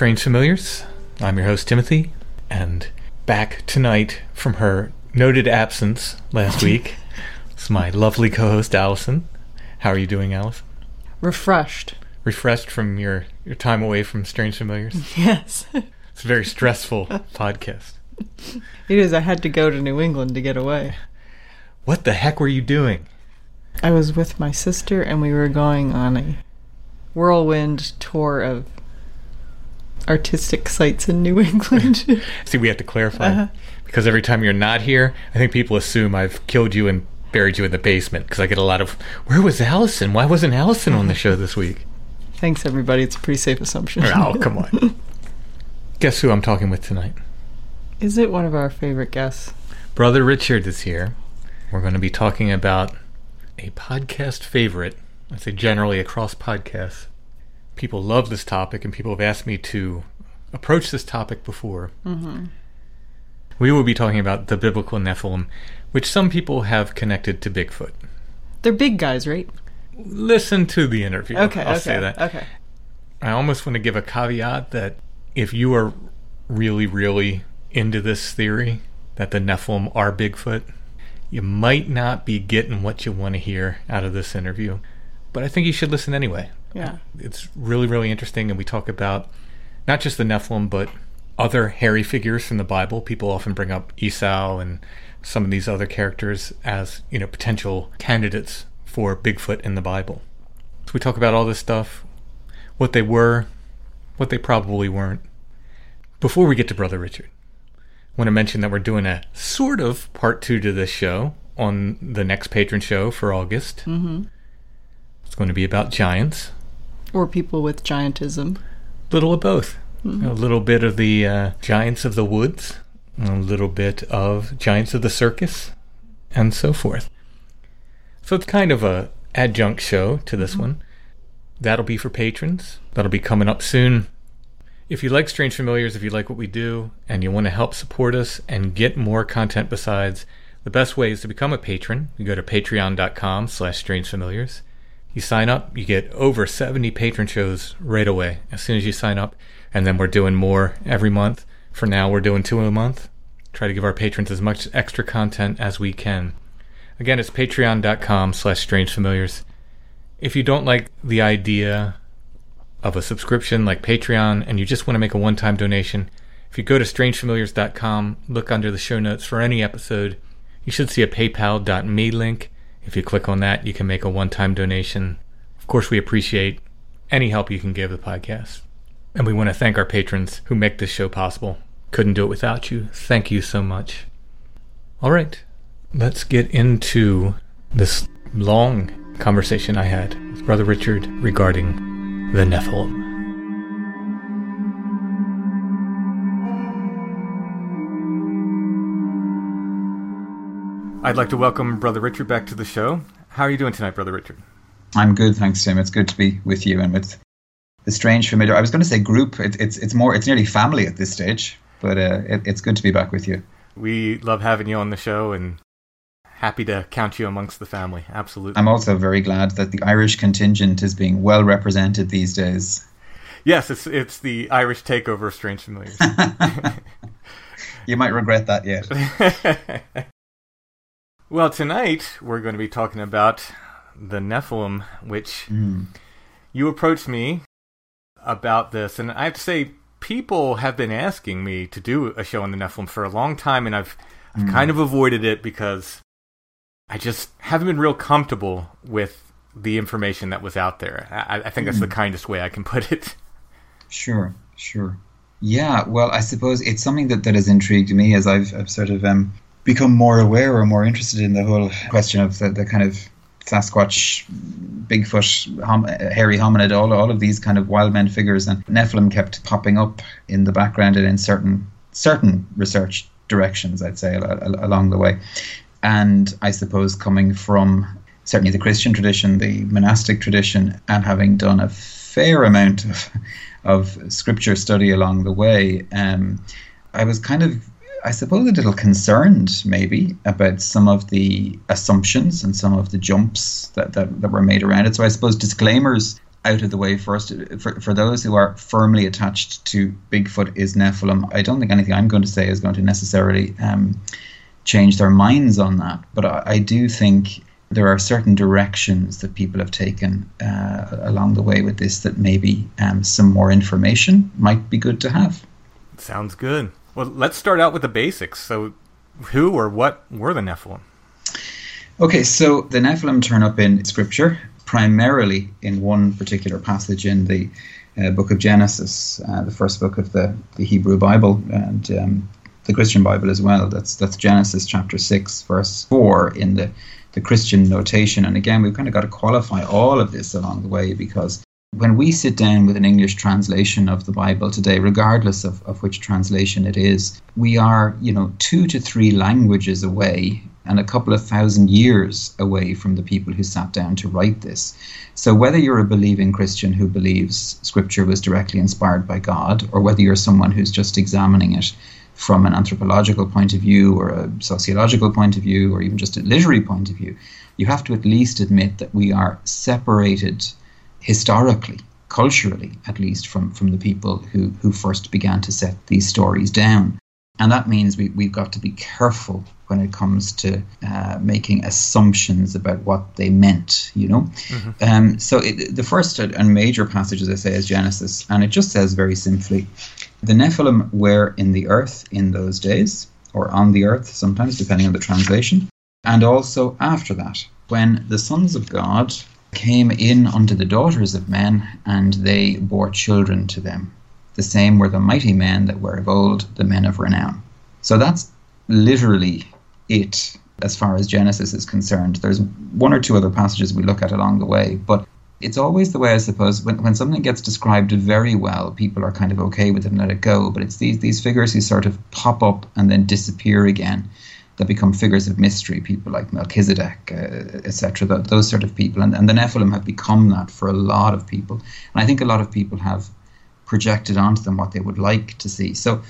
Strange Familiars. I'm your host, Timothy, and back tonight from her noted absence last week is my lovely co host, Allison. How are you doing, Allison? refreshed. Refreshed from your, your time away from Strange Familiars? Yes. It's a very stressful podcast. It is. I had to go to New England to get away. What the heck were you doing? I was with my sister and we were going on a whirlwind tour of artistic sites in New England. See, we have to clarify. Uh-huh. Because every time you're not here, I think people assume I've killed you and buried you in the basement. Because I get a lot of, where was Allison? Why wasn't Allison on the show this week? Thanks, everybody. It's a pretty safe assumption. Oh, come on. Guess who I'm talking with tonight? Is it one of our favorite guests? Brother Richard is here. We're going to be talking about a podcast favorite. I'd say generally across podcasts. People love this topic, and people have asked me to approach this topic before. Mm-hmm. We will be talking about the biblical Nephilim, which some people have connected to Bigfoot. They're big guys, right? Listen to the interview. Okay. I'll okay. say that. Okay. I almost want to give a caveat that if you are really, really into this theory that the Nephilim are Bigfoot, you might not be getting what you want to hear out of this interview. But I think you should listen anyway. Yeah. It's really, really interesting. And we talk about not just the Nephilim, but other hairy figures from the Bible. People often bring up Esau and some of these other characters as, you know, potential candidates for Bigfoot in the Bible. So we talk about all this stuff, what they were, what they probably weren't. Before we get to Brother Richard, I want to mention that we're doing a sort of part two to this show on the next patron show for August. Mm-hmm. It's going to be about giants, Or people with giantism. little of both. Mm-hmm. A little bit of the uh, giants of the woods, a little bit of giants of the circus, and so forth. So it's kind of a adjunct show to this one. That'll be for patrons. That'll be coming up soon. If you like Strange Familiars, if you like what we do, and you want to help support us and get more content besides, the best way is to become a patron. You go to patreon.com slash strangefamiliars. You sign up, you get over 70 patron shows right away as soon as you sign up. And then we're doing more every month. For now, we're doing two a month. Try to give our patrons as much extra content as we can. Again, it's patreon.com slash strangefamiliars. If you don't like the idea of a subscription like Patreon and you just want to make a one time donation, if you go to strangefamiliars.com, look under the show notes for any episode, you should see a paypal.me link. If you click on that, you can make a one time donation. Of course, we appreciate any help you can give the podcast. And we want to thank our patrons who make this show possible. Couldn't do it without you. Thank you so much. All right, let's get into this long conversation I had with Brother Richard regarding the Nephilim. I'd like to welcome Brother Richard back to the show. How are you doing tonight, Brother Richard? I'm good, thanks, Tim. It's good to be with you and with the strange familiar. I was going to say group. It, it's it's more. It's nearly family at this stage, but uh, it, it's good to be back with you. We love having you on the show and happy to count you amongst the family. Absolutely. I'm also very glad that the Irish contingent is being well represented these days. Yes, it's it's the Irish takeover of Strange Familiars. you might regret that yet. Well, tonight we're going to be talking about the Nephilim, which mm. you approached me about this, and I have to say, people have been asking me to do a show on the Nephilim for a long time, and I've, I've mm. kind of avoided it because I just haven't been real comfortable with the information that was out there. I, I think that's mm. the hmm. kindest way I can put it. Sure, sure. Yeah, well, I suppose it's something that, that has intrigued me as I've, I've sort of um, become more aware or more interested in the whole question of the, the kind of Sasquatch, Bigfoot, hom- hairy hominid, all, all of these kind of wild men figures, and Nephilim kept popping up in the background and in certain certain research directions, I'd say, along the way. And I suppose coming from certainly the Christian tradition, the monastic tradition, and having done a fair amount of, of scripture study along the way, um, I was kind of I suppose, a little concerned maybe about some of the assumptions and some of the jumps that, that, that were made around it. So I suppose disclaimers out of the way first. For, for those who are firmly attached to Bigfoot is Nephilim, I don't think anything I'm going to say is going to necessarily um, change their minds on that. But I, I, do think there are certain directions that people have taken uh, along the way with this that maybe um, some more information might be good to have. Sounds good. Well, let's start out with the basics. So, who or what were the Nephilim? Okay, so the Nephilim turn up in Scripture, primarily in one particular passage in the uh, book of Genesis, uh, the first book of the, the Hebrew Bible and um, the Christian Bible as well. That's that's Genesis chapter six, verse four in the the Christian notation. And again, we've kind of got to qualify all of this along the way because when we sit down with an English translation of the Bible today, regardless of, of which translation it is, we are, you know, two to three languages away and a couple of thousand years away from the people who sat down to write this. So, whether you're a believing Christian who believes Scripture was directly inspired by God, or whether you're someone who's just examining it from an anthropological point of view, or a sociological point of view, or even just a literary point of view, you have to at least admit that we are separated historically, culturally at least, from, from the people who, who first began to set these stories down. And that means we, we've got to be careful when it comes to uh, making assumptions about what they meant, you know? Mm-hmm. Um, so it, the first and major passage, as I say, is Genesis, and it just says very simply the Nephilim were in the earth in those days, or on the earth sometimes, depending on the translation, and also after that, when the sons of God came in unto the daughters of men, and they bore children to them. The same were the mighty men that were of old, the men of renown. So that's literally it as far as Genesis is concerned. There's one or two other passages we look at along the way, but it's always the way I suppose when, when something gets described very well, people are kind of okay with it and let it go. But it's these these figures who sort of pop up and then disappear again that become figures of mystery, people like Melchizedek, uh, etc., those sort of people. And, and the Nephilim have become that for a lot of people. And I think a lot of people have projected onto them what they would like to see. So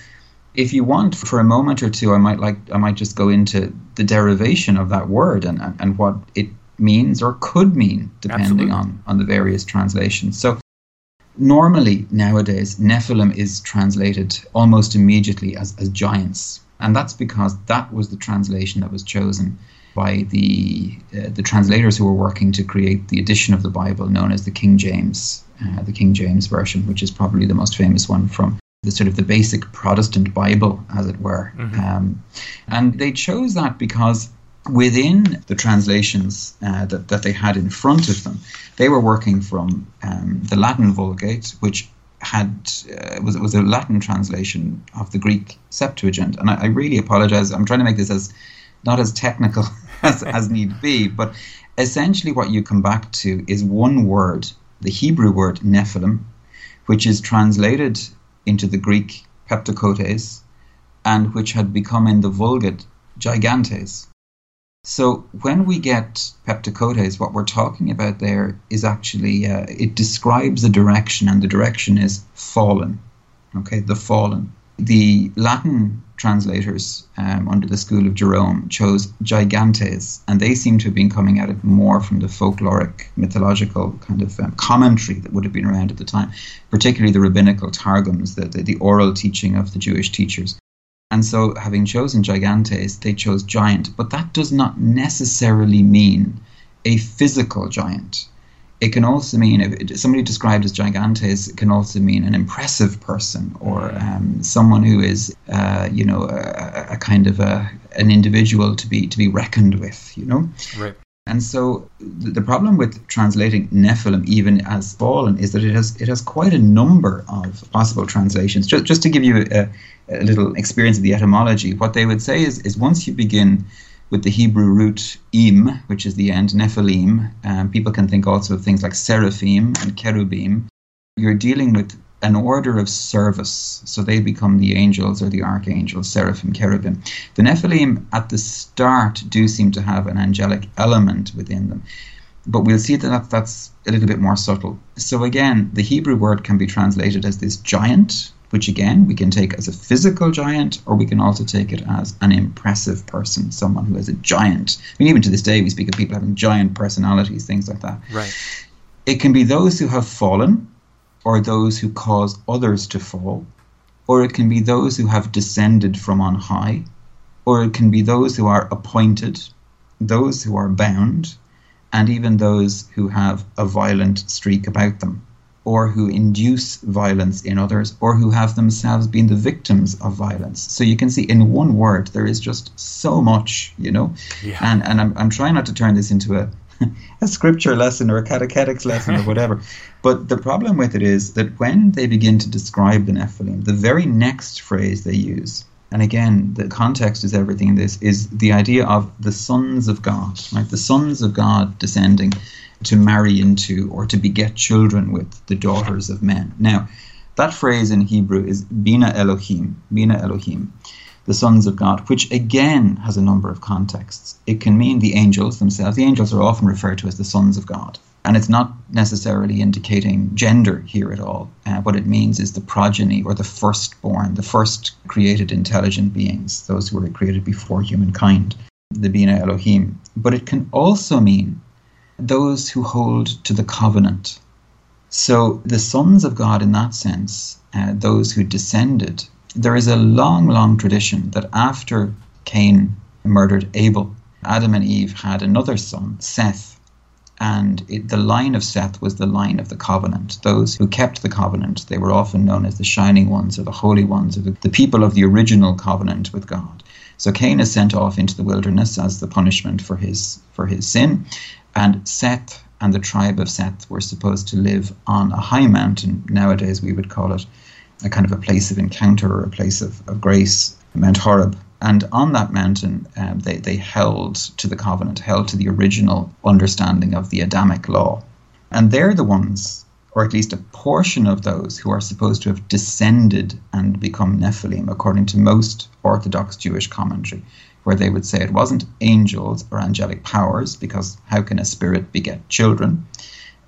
if you want, for a moment or two, I might like I might just go into the derivation of that word and, and, and what it means or could mean, depending on, on the various translations. So normally nowadays, Nephilim is translated almost immediately as, as giants and that's because that was the translation that was chosen by the uh, the translators who were working to create the edition of the Bible known as the King James, uh, the King James version, which is probably the most famous one from the sort of the basic Protestant Bible, as it were. Mm-hmm. Um, and they chose that because within the translations uh, that, that they had in front of them, they were working from um, the Latin Vulgate, which had uh, was was a Latin translation of the Greek Septuagint, and I, I really apologize. I'm trying to make this as not as technical as, as need be, but essentially what you come back to is one word, the Hebrew word Nephilim, which is translated into the Greek Peptokotes and which had become in the Vulgate Gigantes. So when we get Peptokotes, what we're talking about there is actually, uh, it describes a direction, and the direction is fallen. Okay, the fallen. The Latin translators um, under the school of Jerome chose gigantes, and they seem to have been coming at it more from the folkloric, mythological kind of um, commentary that would have been around at the time, particularly the rabbinical targums, the, the, the oral teaching of the Jewish teachers. And so, having chosen gigantes, they chose giant, but that does not necessarily mean a physical giant. It can also mean, if somebody described as gigantes, can also mean an impressive person or um, someone who is, uh, you know, a, a, kind of a, an individual to be to be reckoned with, you know. Right. And so the problem with translating Nephilim even as fallen is that it has it has quite a number of possible translations. Just, just to give you a, a little experience of the etymology, what they would say is, is once you begin with the Hebrew root im, which is the end, Nephilim, um, people can think also of things like seraphim and cherubim. You're dealing with an order of service. So they become the angels or the archangels, seraphim, cherubim. The Nephilim at the start do seem to have an angelic element within them. But we'll see that that's a little bit more subtle. So again, the Hebrew word can be translated as this giant, which again we can take as a physical giant, or we can also take it as an impressive person, someone who is a giant. I mean, even to this day, we speak of people having giant personalities, things like that. Right. It can be those who have fallen, or those who cause others to fall, or it can be those who have descended from on high, or it can be those who are appointed, those who are bound, and even those who have a violent streak about them, or who induce violence in others, or who have themselves been the victims of violence. So you can see in one word there is just so much, you know. Yeah. And and I'm I'm trying not to turn this into a a scripture lesson or a catechetics lesson or whatever. But the problem with it is that when they begin to describe the Nephilim, the very next phrase they use, and again, the context is everything in this, is the idea of the sons of God, right? The sons of God descending to marry into or to beget children with the daughters of men. Now, that phrase in Hebrew is Bina Elohim, Bina Elohim the sons of God, which again has a number of contexts. It can mean the angels themselves. The angels are often referred to as the sons of God. And it's not necessarily indicating gender here at all. Uh, what it means is the progeny or the firstborn, the first created intelligent beings, those who were created before humankind, the Bina Elohim. But it can also mean those who hold to the covenant. So the sons of God, in that sense, uh, those who descended there is a long, long tradition that after Cain murdered Abel, Adam and Eve had another son, Seth. And it, the line of Seth was the line of the covenant. Those who kept the covenant, they were often known as the shining ones or the holy ones, or the, the people of the original covenant with God. So Cain is sent off into the wilderness as the punishment for his for his sin, and Seth and the tribe of Seth were supposed to live on a high mountain. Nowadays we would call it a kind of a place of encounter or a place of, of grace, Mount Horeb. And on that mountain, um, they, they held to the covenant, held to the original understanding of the Adamic law. And they're the ones, or at least a portion of those, who are supposed to have descended and become Nephilim, according to most Orthodox Jewish commentary, where they would say it wasn't angels or angelic powers, because how can a spirit beget children?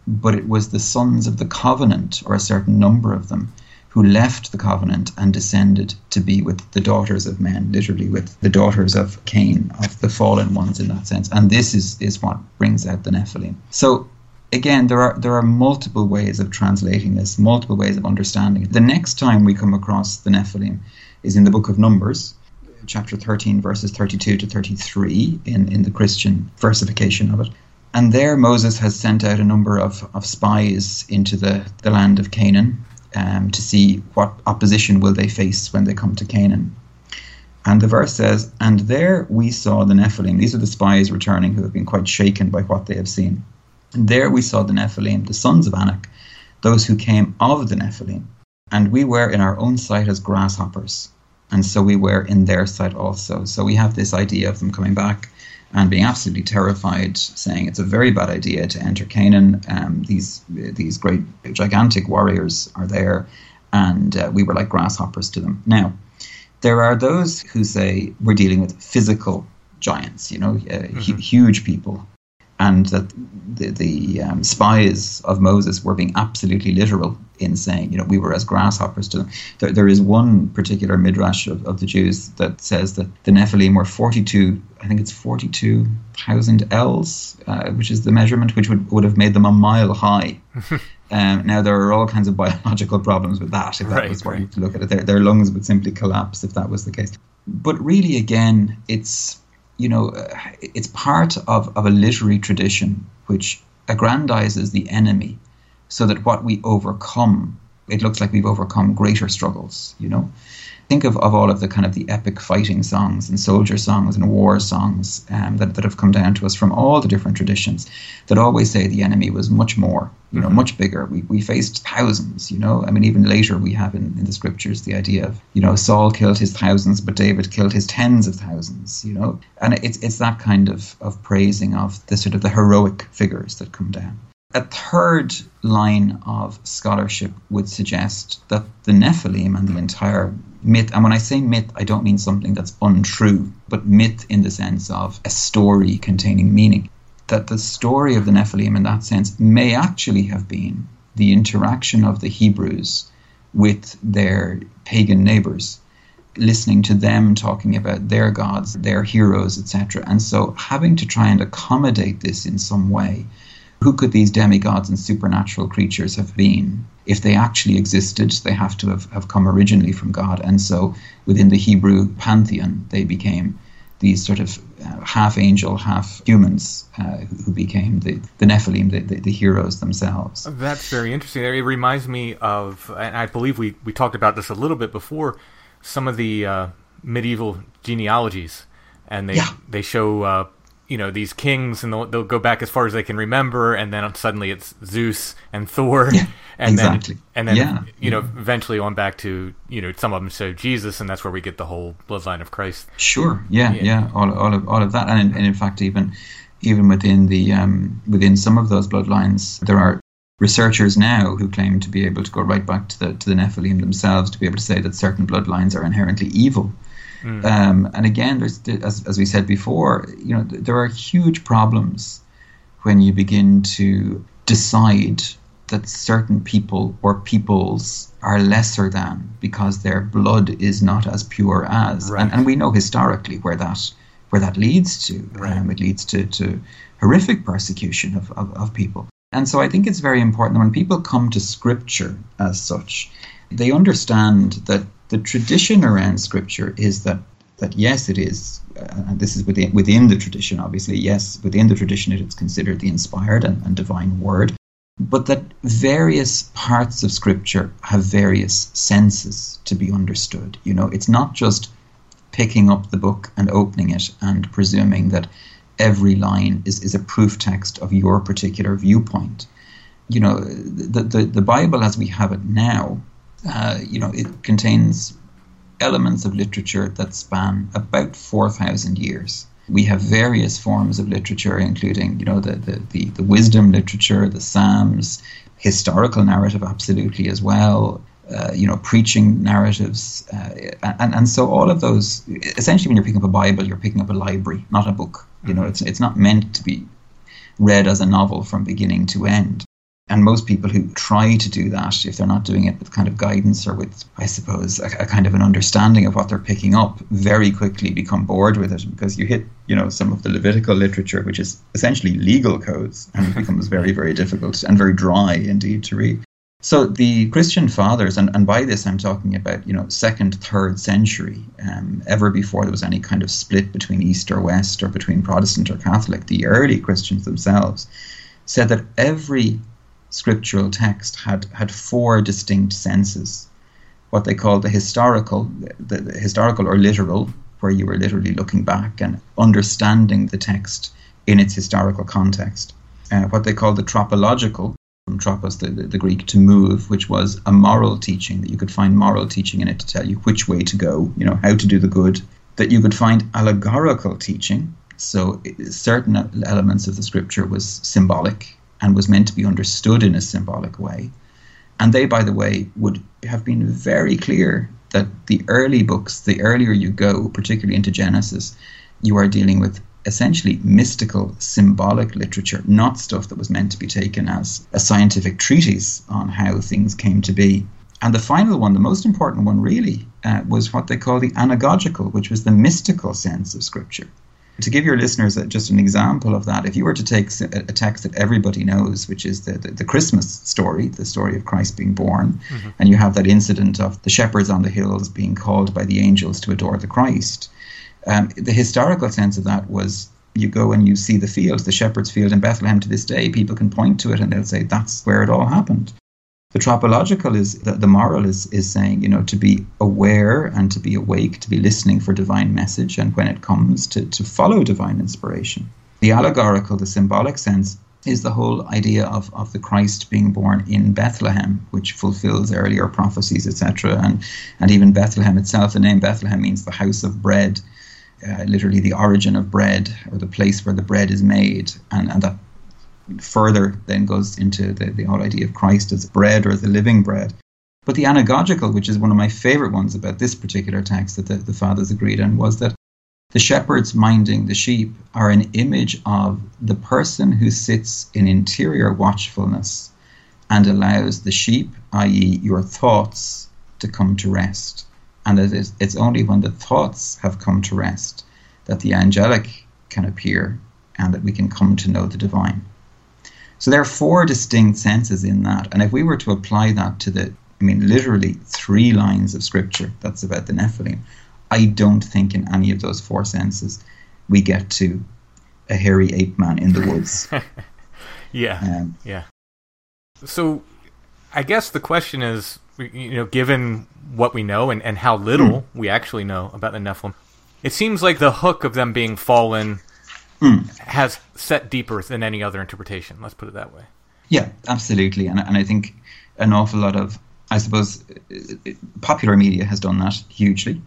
But it was the sons of the covenant, or a certain number of them, who left the covenant and descended to be with the daughters of men, literally with the daughters of Cain, of the fallen ones in that sense. And this is, is what brings out the Nephilim. So again, there are there are multiple ways of translating this, multiple ways of understanding it. The next time we come across the Nephilim is in the book of Numbers, chapter 13, verses 32 to 33, in, in the Christian versification of it. And there Moses has sent out a number of, of spies into the, the land of Canaan um, to see what opposition will they face when they come to Canaan. And the verse says, And there we saw the Nephilim. These are the spies returning who have been quite shaken by what they have seen. And there we saw the Nephilim, the sons of Anak, those who came of the Nephilim. And we were in our own sight as grasshoppers. And so we were in their sight also. So we have this idea of them coming back and being absolutely terrified, saying it's a very bad idea to enter Canaan. Um, these these great gigantic warriors are there, and uh, we were like grasshoppers to them. Now, there are those who say we're dealing with physical giants, you know, uh, mm-hmm. hu- huge people and that the, the um, spies of Moses were being absolutely literal in saying, you know, we were as grasshoppers to them. There, there is one particular midrash of, of the Jews that says that the Nephilim were 42, I think it's 42,000 ells, uh, which is the measurement which would, would have made them a mile high. um, now, there are all kinds of biological problems with that, if that right, was what right. you to look at it. Their, their lungs would simply collapse if that was the case. But really, again, it's you know, uh, it's part of, of a literary tradition which aggrandizes the enemy so that what we overcome, it looks like we've overcome greater struggles, you know think of, of all of the kind of the epic fighting songs and soldier songs and war songs um, that, that have come down to us from all the different traditions that always say the enemy was much more, you know, mm-hmm. much bigger. We, we faced thousands, you know. I mean, even later we have in, in the scriptures the idea of, you know, Saul killed his thousands, but David killed his tens of thousands, you know. And it's, it's that kind of, of praising of the sort of the heroic figures that come down. A third line of scholarship would suggest that the Nephilim and the entire myth, and when I say myth, I don't mean something that's untrue, but myth in the sense of a story containing meaning. That the story of the Nephilim, in that sense, may actually have been the interaction of the Hebrews with their pagan neighbors, listening to them talking about their gods, their heroes, etc. And so having to try and accommodate this in some way who could these demigods and supernatural creatures have been? If they actually existed, they have to have, have come originally from God. And so within the Hebrew pantheon, they became these sort of uh, half angel, half humans uh, who became the, the Nephilim, the, the, the, heroes themselves. That's very interesting. It reminds me of, and I believe we, we talked about this a little bit before, some of the uh, medieval genealogies. And they, yeah. they show uh, you know these kings and they'll, they'll go back as far as they can remember and then suddenly it's zeus and thor yeah, and exactly. then and then yeah. you know eventually on back to you know some of them show jesus and that's where we get the whole bloodline of christ sure yeah yeah, yeah. all, all of all of that and in, and in fact even even within the um, within some of those bloodlines there are researchers now who claim to be able to go right back to the to the nephilim themselves to be able to say that certain bloodlines are inherently evil Mm. Um, and again, there's, as, as we said before, you know, there are huge problems when you begin to decide that certain people or peoples are lesser than because their blood is not as pure as. Right. And, and we know historically where that where that leads to. Right. Um, it leads to, to horrific persecution of, of, of people. And so I think it's very important that when people come to scripture as such, they understand that the tradition around scripture is that that yes, it is, uh, and this is within within the tradition. Obviously, yes, within the tradition, it is considered the inspired and, and divine word, but that various parts of scripture have various senses to be understood. You know, it's not just picking up the book and opening it and presuming that every line is, is a proof text of your particular viewpoint. You know, the, the, the Bible as we have it now uh, you know, it contains elements of literature that span about 4,000 years. We have various forms of literature, including, you know, the, the, the, the wisdom literature, the Psalms, historical narrative, absolutely as well. Uh, you know, preaching narratives, uh, and and so all of those. Essentially, when you're picking up a Bible, you're picking up a library, not a book. You know, mm-hmm. it's it's not meant to be read as a novel from beginning to end. And most people who try to do that, if they're not doing it with kind of guidance or with, I suppose, a, a, kind of an understanding of what they're picking up, very quickly become bored with it because you hit, you know, some of the Levitical literature, which is essentially legal codes, and it becomes very, very difficult and very dry indeed to read. So the Christian fathers, and, and by this I'm talking about, you know, second, third century, um, ever before there was any kind of split between East or West or between Protestant or Catholic, the early Christians themselves said that every scriptural text had, had four distinct senses. What they called the historical, the, the historical or literal, where you were literally looking back and understanding the text in its historical context. Uh, what they called the tropological, from tropos, the, the, the, Greek, to move, which was a moral teaching, that you could find moral teaching in it to tell you which way to go, you know, how to do the good. That you could find allegorical teaching, So certain elements of the scripture was symbolic and was meant to be understood in a symbolic way. And they, by the way, would have been very clear that the early books, the earlier you go, particularly into Genesis, you are dealing with essentially mystical, symbolic literature, not stuff that was meant to be taken as a scientific treatise on how things came to be. And the final one, the most important one really, uh, was what they call the anagogical, which was the mystical sense of Scripture. To give your listeners just an example of that, if you were to take a, text that everybody knows, which is the, the, the, Christmas story, the story of Christ being born, mm-hmm. and you have that incident of the shepherds on the hills being called by the angels to adore the Christ, um, the historical sense of that was you go and you see the field, the shepherd's field in Bethlehem to this day. People can point to it and they'll say that's where it all happened. The tropological is the, the moral is is saying you know to be aware and to be awake, to be listening for divine message, and when it comes to to follow divine inspiration. The allegorical, the symbolic sense is the whole idea of, of the Christ being born in Bethlehem, which fulfills earlier prophecies, etc. And and even Bethlehem itself, the name Bethlehem means the house of bread uh, literally the origin of bread or the place where the bread is made, and, and that further then goes into the, the whole idea of Christ as bread or the living bread. But the anagogical, which is one of my favorite ones about this particular text that the, the fathers agreed on, was that the shepherds minding the sheep are an image of the person who sits in interior watchfulness and allows the sheep, i.e., your thoughts, to come to rest and is, it's only when the thoughts have come to rest that the angelic can appear and that we can come to know the divine. So there are four distinct senses in that. And if we were to apply that to the, I mean, literally three lines of scripture that's about the Nephilim, I don't think in any of those four senses we get to a hairy ape man in the woods. yeah. Um, yeah. So I guess the question is you know, given what we know and, and how little mm. we actually know about the Nephilim, it seems like the hook of them being fallen mm. has set deeper than any other interpretation. Let's put it that way. Yeah, absolutely. And, and I think an awful lot of, I suppose, popular media has done that hugely.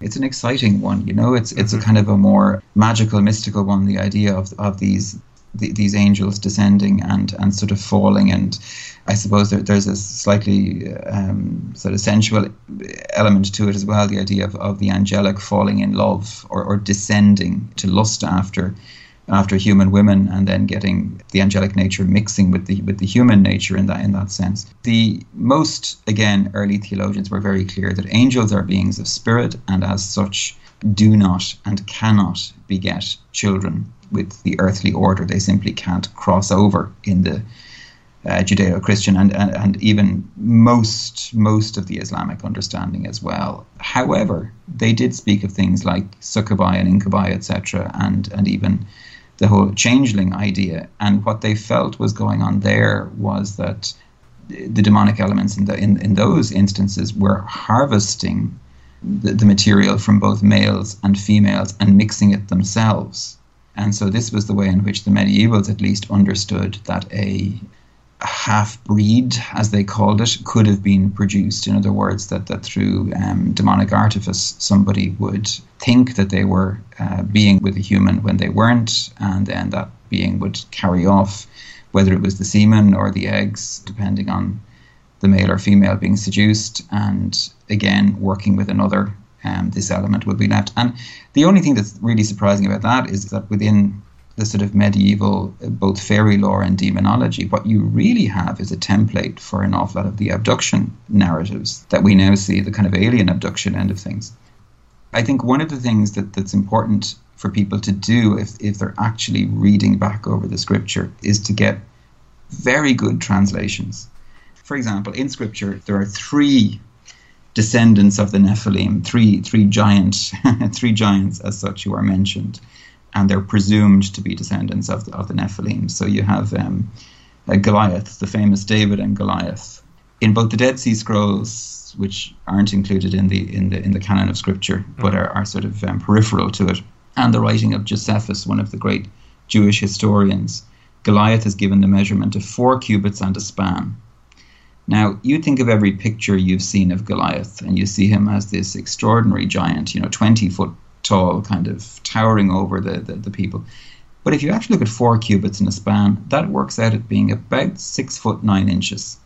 It's an exciting one, you know. It's it's mm-hmm. a kind of a more magical, mystical one. The idea of of these the, these angels descending and and sort of falling and I suppose there, there's a slightly um, sort of sensual element to it as well. The idea of, of the angelic falling in love or, or descending to lust after after human women, and then getting the angelic nature mixing with the with the human nature in that in that sense. The most again early theologians were very clear that angels are beings of spirit, and as such do not and cannot beget children with the earthly order. They simply can't cross over in the uh, Judeo-Christian and, and, and even most most of the Islamic understanding as well. However, they did speak of things like succubi and incubi, etc., and and even the whole changeling idea. And what they felt was going on there was that the demonic elements in the in, in those instances were harvesting the, the material from both males and females and mixing it themselves. And so this was the way in which the medievals at least understood that a half breed, as they called it, could have been produced. In other words, that, that through um, demonic artifice, somebody would think that they were uh, being with a human when they weren't, and then that being would carry off, whether it was the semen or the eggs, depending on the male or female being seduced, and again, working with another. Um, this element would be left. And the only thing that's really surprising about that is that within the sort of medieval, uh, both fairy lore and demonology, what you really have is a template for an awful lot of the abduction narratives that we now see, the kind of alien abduction end of things. I think one of the things that, that's important for people to do if, if they're actually reading back over the scripture is to get very good translations. For example, in scripture, there are three descendants of the Nephilim, three three giant three giants as such who are mentioned and they're presumed to be descendants of the, of the Nephilim. So you have um, uh, Goliath, the famous David and Goliath. In both the Dead Sea Scrolls, which aren't included in the in the in the canon of Scripture, mm. but are, are sort of um, peripheral to it, and the writing of Josephus, one of the great Jewish historians, Goliath is given the measurement of four cubits and a span. Now, you think of every picture you've seen of Goliath, and you see him as this extraordinary giant, you know, 20 foot tall, kind of towering over the, the, the people. But if you actually look at four cubits in a span, that works out at being about six foot nine inches,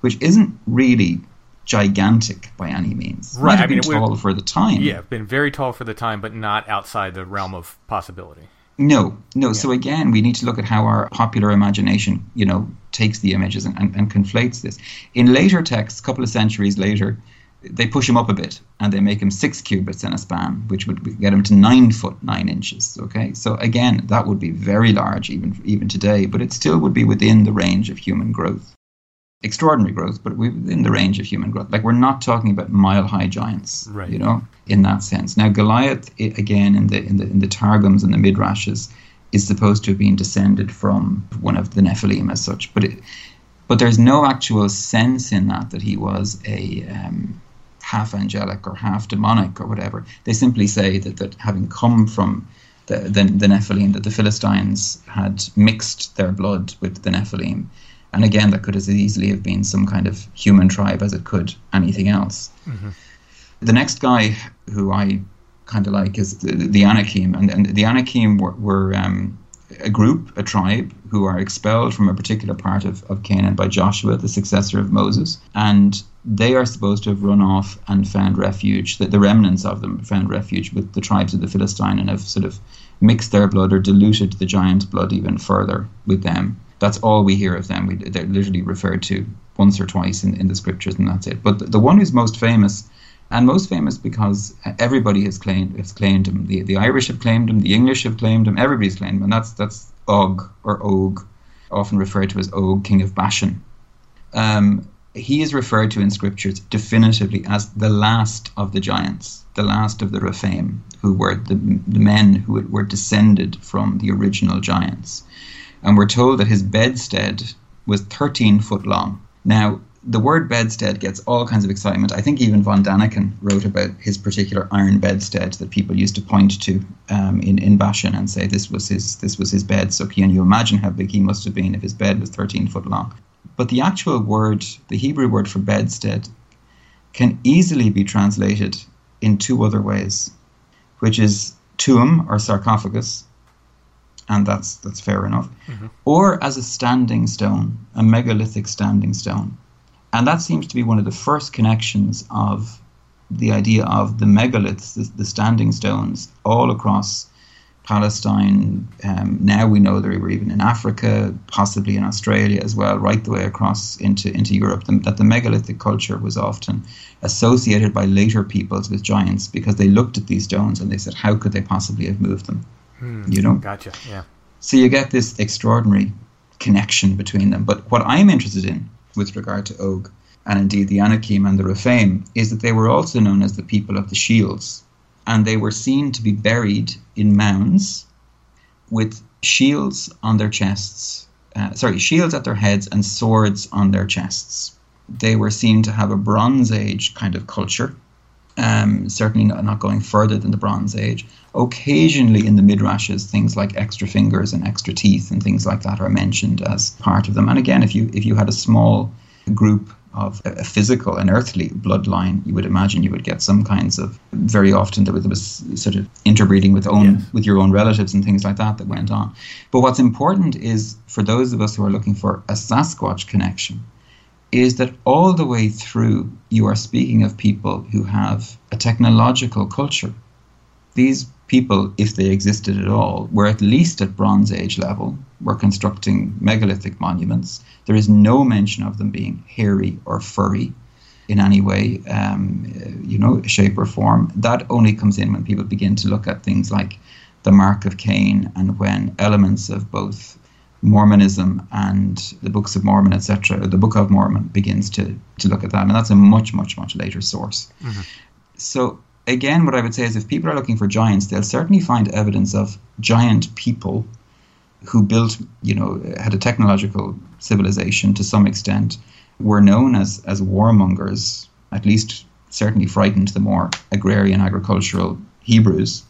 which isn't really gigantic by any means. Right, Might I mean, tall for the time. Yeah, been very tall for the time, but not outside the realm of possibility. No, no. So again, we need to look at how our popular imagination, you know, takes the images and, and, and conflates this. In later texts, a couple of centuries later, they push him up a bit and they make him six cubits in a span, which would get him to nine foot nine inches. Okay, so again, that would be very large even even today, but it still would be within the range of human growth. Extraordinary growth, but within the range of human growth. Like we're not talking about mile high giants, Right. you know, in that sense. Now Goliath, again, in the in the in the Targums and the Midrashes, is supposed to have been descended from one of the Nephilim as such, but it, but there's no actual sense in that that he was a um, half angelic or half demonic or whatever. They simply say that, that having come from the, the, the Nephilim, that the Philistines had mixed their blood with the Nephilim. And again, that could as easily have been some kind of human tribe as it could anything else. The next guy who I kind of like is the, the Anakim, and, and the Anakim were, were um, a group, a tribe, who are expelled from a particular part of, of Canaan by Joshua, the successor of Moses, and they are supposed to have run off and found refuge. The, the remnants of them found refuge with the tribes of the Philistine and have sort of mixed their blood or diluted the giant's blood even further with them. That's all we hear of them. We, they're literally referred to once or twice in, in the scriptures, and that's it. But the, the one who's most famous and most famous because everybody has claimed has claimed him. The the Irish have claimed him, the English have claimed him, everybody's claimed him, and that's that's Og or Og, often referred to as Og, king of Bashan. Um, he is referred to in scriptures definitively as the last of the giants, the last of the Rephaim, who were the, the men who were descended from the original giants. And we're told that his bedstead was 13 foot long. Now, the word bedstead gets all kinds of excitement. I think even von Daniken wrote about his particular iron bedstead that people used to point to um, in in Bashan and say this was his this was his bed. So can you imagine how big he must have been if his bed was 13 foot long? But the actual word, the Hebrew word for bedstead, can easily be translated in two other ways, which is tomb or sarcophagus, and that's that's fair enough, or as a standing stone, a megalithic standing stone. And that seems to be one of the first connections of the idea of the megaliths, the, the standing stones, all across Palestine. Um, now we know they were even in Africa, possibly in Australia as well, right the way across into, into Europe. The, that the megalithic culture was often associated by later peoples with giants because they looked at these stones and they said, how could they possibly have moved them? You know? Gotcha. Yeah. So you get this extraordinary connection between them. But what I'm interested in with regard to Og, and indeed the Anakim and the Rephaim, is that they were also known as the people of the shields. And they were seen to be buried in mounds with shields on their chests, uh, sorry, shields at their heads and swords on their chests. They were seen to have a Bronze Age kind of culture, um, certainly not, not going further than the Bronze Age. Occasionally in the midrashes, things like extra fingers and extra teeth and things like that are mentioned as part of them. And again, if you if you had a small group of a physical and earthly bloodline, you would imagine you would get some kinds of. Very often there was, there was sort of interbreeding with own Yes. with your own relatives and things like that that went on. But what's important is for those of us who are looking for a Sasquatch connection, is that all the way through you are speaking of people who have a technological culture. These people, if they existed at all, were at least at Bronze Age level, were constructing megalithic monuments. There is no mention of them being hairy or furry in any way, um, you know, shape or form. That only comes in when people begin to look at things like the Mark of Cain and when elements of both Mormonism and the books of Mormon, etc., the Book of Mormon begins to, to look at that. And that's a much, much, much later source. Mm-hmm. So, again, what I would say is if people are looking for giants, they'll certainly find evidence of giant people who built, you know, had a technological civilization to some extent, were known as, as warmongers, at least certainly frightened the more agrarian agricultural Hebrews,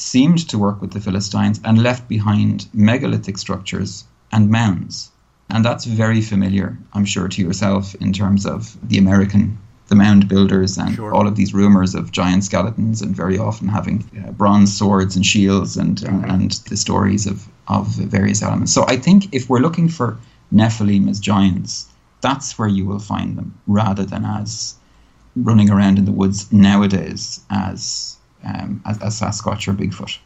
seemed to work with the Philistines and left behind megalithic structures and mounds. And that's very familiar, I'm sure, to yourself in terms of the American the mound builders and Sure. all of these rumors of giant skeletons and very often having uh, bronze swords and shields and and the stories of of various elements. So I think if we're looking for Nephilim as giants, that's where you will find them, rather than as running around in the woods nowadays as um, as, as Sasquatch or Bigfoot.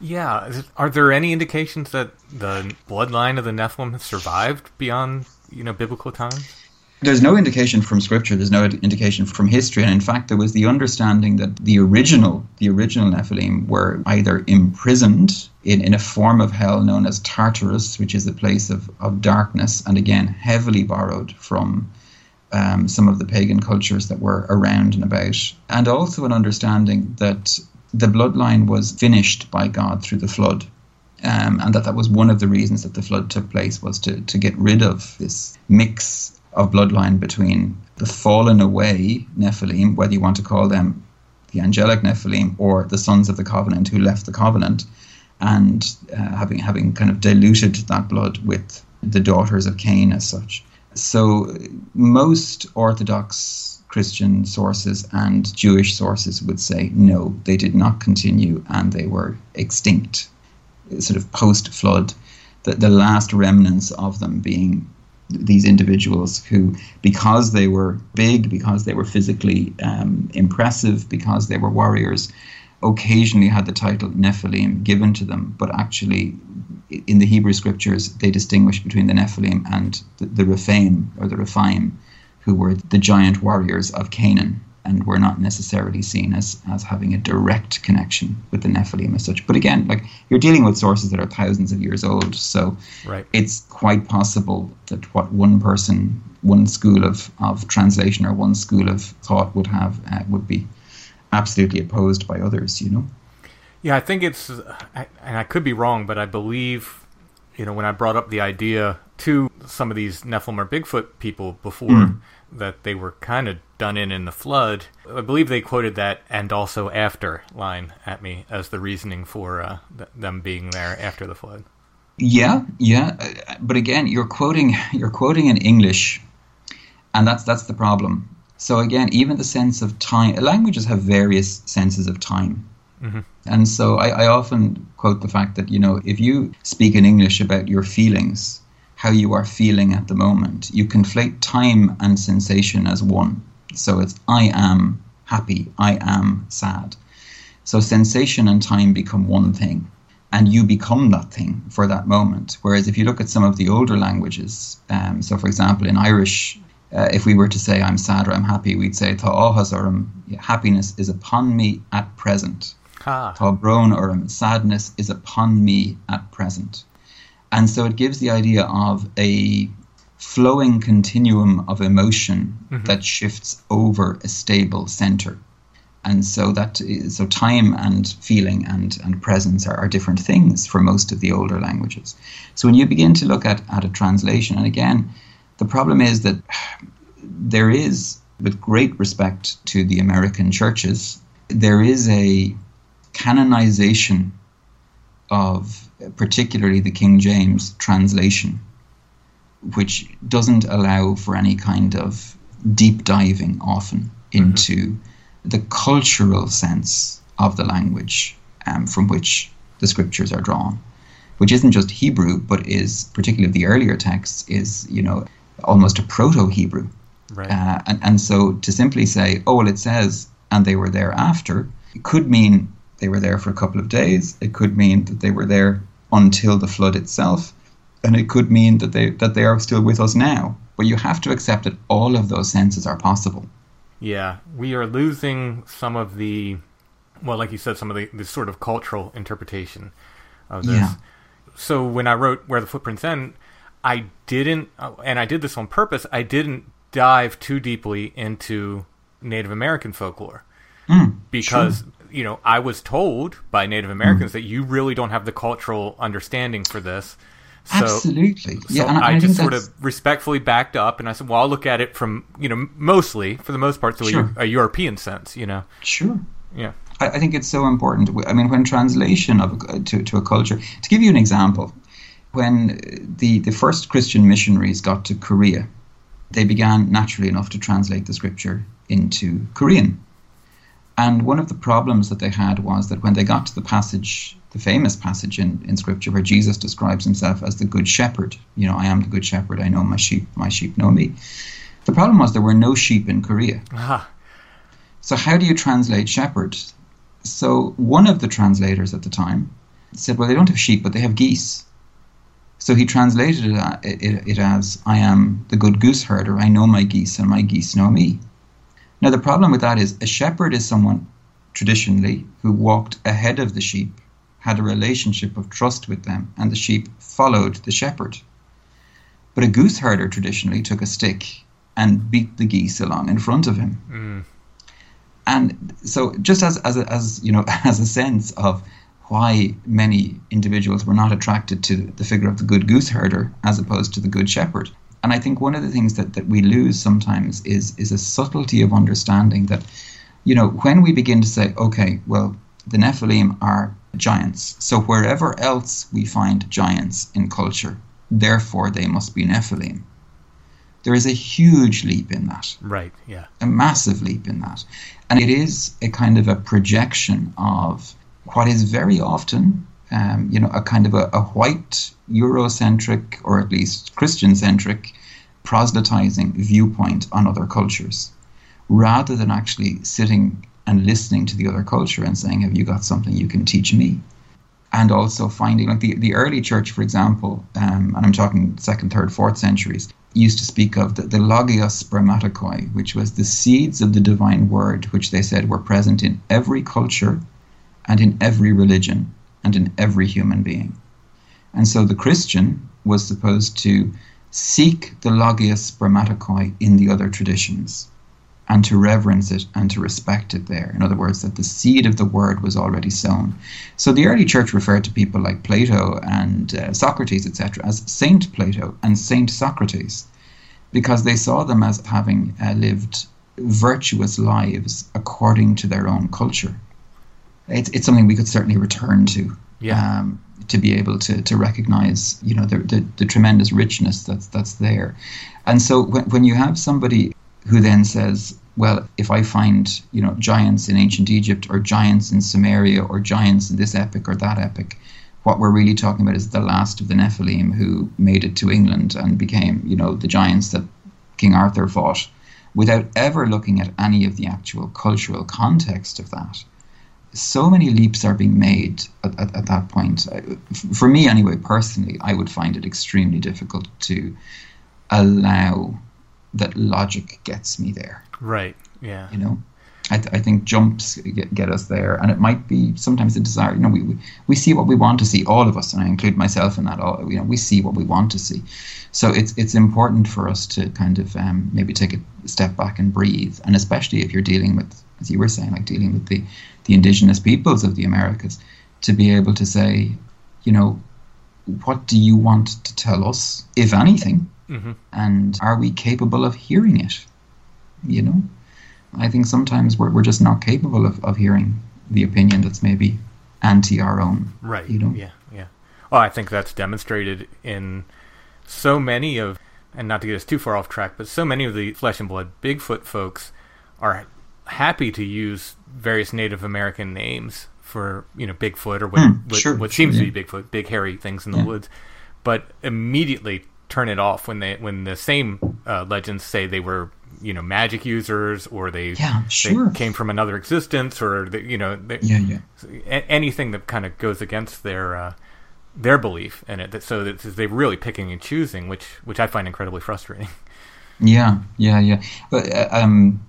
Yeah. Are there any indications that the bloodline of the Nephilim has survived beyond, you know, biblical times? There's no indication from scripture. There's no indication from history, and in fact, there was the understanding that the original, the original Nephilim, were either imprisoned in, in a form of hell known as Tartarus, which is a place of, of darkness, and again heavily borrowed from um, some of the pagan cultures that were around and about, and also an understanding that the bloodline was finished by God through the flood um, and that that was one of the reasons that the flood took place was to, to get rid of this mix of bloodline between the fallen away Nephilim, whether you want to call them the angelic Nephilim or the sons of the covenant who left the covenant, and uh, having having kind of diluted that blood with the daughters of Cain as such. So most Orthodox Christian sources and Jewish sources would say no, they did not continue and they were extinct. Sort of post flood, the, the last remnants of them being these individuals who, because they were big, because they were physically um, impressive, because they were warriors, occasionally had the title Nephilim given to them, but actually in the Hebrew scriptures they distinguish between the Nephilim and the, the Rephaim or the Rephaim, who were the giant warriors of Canaan and were not necessarily seen as, as having a direct connection with the Nephilim as such. But again, like you're dealing with sources that are thousands of years old, so Right. it's quite possible that what one person, one school of, of translation or one school of thought would have uh, would be absolutely opposed by others, you know? Yeah, I think it's, I- and I could be wrong, but I believe, you know, when I brought up the idea to some of these Nephilim or Bigfoot people before, that they were kind of done in in the flood, I believe they quoted that and also after line at me as the reasoning for uh, th- them being there after the flood. Yeah, yeah, uh, but again, you're quoting you're quoting in English, and that's that's the problem. So again, even the sense of time, languages have various senses of time, and so I, I often quote the fact that you know if you speak in English about your feelings, how you are feeling at the moment, you conflate time and sensation as one. So it's I am happy, I am sad. So sensation and time become one thing, and you become that thing for that moment. Whereas if you look at some of the older languages, um, so for example in Irish, uh, if we were to say I'm sad or I'm happy, we'd say Tá orm, happiness is upon me at present. Ha. Tá brón orm, sadness is upon me at present. And so it gives the idea of a flowing continuum of emotion that shifts over a stable center. And so that is, so time and feeling and, and presence are, are different things for most of the older languages. So when you begin to look at, at a translation, and again, the problem is that there is, with great respect to the American churches, there is a canonization of particularly the King James translation, which doesn't allow for any kind of deep diving often into the cultural sense of the language um, from which the scriptures are drawn, which isn't just Hebrew, but is particularly the earlier texts is you know almost a proto-Hebrew, Right. uh, and and so to simply say, oh well, it says and they were there after, it could mean they were there for a couple of days. It could mean that they were there until the flood itself, and it could mean that they that they are still with us now. But you have to accept that all of those senses are possible. Yeah, we are losing some of the, well, like you said, some of the, the sort of cultural interpretation of this. Yeah. So when I wrote Where the Footprints End, I didn't, uh, and I did this on purpose, I didn't dive too deeply into Native American folklore. because, you know, I was told by Native Americans that you really don't have the cultural understanding for this. So, Absolutely. so yeah, and I, I, just sort that's- of respectfully backed up, and I said, "Well, I'll look at it from you know mostly for the most part through Sure. a, a European sense." You know, sure. yeah, I, I think it's so important. I mean, when translation of to to a culture. To give you an example, when the the first Christian missionaries got to Korea, they began naturally enough to translate the scripture into Korean. And one of the problems that they had was that when they got to the passage, the famous passage in, in scripture where Jesus describes himself as the good shepherd, you know, I am the good shepherd, I know my sheep, my sheep know me. The problem was there were no sheep in Korea. Ah, So how do you translate shepherd? So one of the translators at the time said, well, they don't have sheep, but they have geese. So he translated it, a- it, it as, I am the good goose herder, I know my geese, and my geese know me. Now, the problem with that is a shepherd is someone traditionally who walked ahead of the sheep, had a relationship of trust with them, and the sheep followed the shepherd. But a goose herder traditionally took a stick and beat the geese along in front of him. mm, And so, just as as a, as you know, as a sense of why many individuals were not attracted to the figure of the good goose herder as opposed to the good shepherd. And I think one of the things that, that we lose sometimes is is a subtlety of understanding that, you know, when we begin to say, okay, well, the Nephilim are giants, so wherever else we find giants in culture, therefore they must be Nephilim. There is a huge leap in that right. Yeah. a massive leap in that. And it is a kind of a projection of what is very often, um, you know, a kind of a, a white Eurocentric or at least Christian centric proselytizing viewpoint on other cultures, rather than actually sitting and listening to the other culture and saying, Have you got something you can teach me? And also finding, like the, the early church, for example, um, and I'm talking second, third, fourth centuries, used to speak of the, the logoi spermatikoi, which was the seeds of the divine word, which they said were present in every culture and in every religion and in every human being. And so the Christian was supposed to seek the logoi spermatikoi in the other traditions and to reverence it and to respect it there. In other words, that the seed of the word was already sown. So the early church referred to people like Plato and uh, Socrates, etc., as Saint Plato and Saint Socrates because they saw them as having uh, lived virtuous lives according to their own culture. It's, it's something we could certainly return to. Yeah. Um, to be able to, to recognize, you know, the, the, the tremendous richness that's that's there, and so when, when you have somebody who then says, well, if I find, you know, giants in ancient Egypt or giants in Sumeria or giants in this epic or that epic, what we're really talking about is the last of the Nephilim who made it to England and became, you know, the giants that King Arthur fought, without ever looking at any of the actual cultural context of that. So many leaps are being made at, at, at that point. For me, anyway, personally, I would find it extremely difficult to allow that logic gets me there Right. Yeah. you know I, th- I think jumps get, get us there and it might be sometimes a desire you know we, we, we see what we want to see all of us and i include myself in that all you know we see what we want to see so it's it's important for us to kind of um, maybe take a step back and breathe and especially if you're dealing with as you were saying like dealing with the the indigenous peoples of the americas to be able to say you know what do you want to tell us if anything Mm-hmm. and are we capable of hearing it you know i think sometimes we're, we're just not capable of, of hearing the opinion that's maybe anti our own Right. you know Yeah. Yeah. Well, I think that's demonstrated in so many of, and not to get us too far off track, but so many of the flesh and blood Bigfoot folks are happy to use various Native American names for you know Bigfoot or what Hmm, what, sure, what sure, seems yeah. to be Bigfoot, big hairy things in the Yeah. woods, but immediately turn it off when they when the same uh, legends say they were you know magic users or they Yeah, sure. they came from another existence or they, you know they, yeah yeah a- anything that kind of goes against their uh, their belief in it. That, so that they're really picking and choosing, which which I find incredibly frustrating. Yeah, yeah, yeah. But uh, um,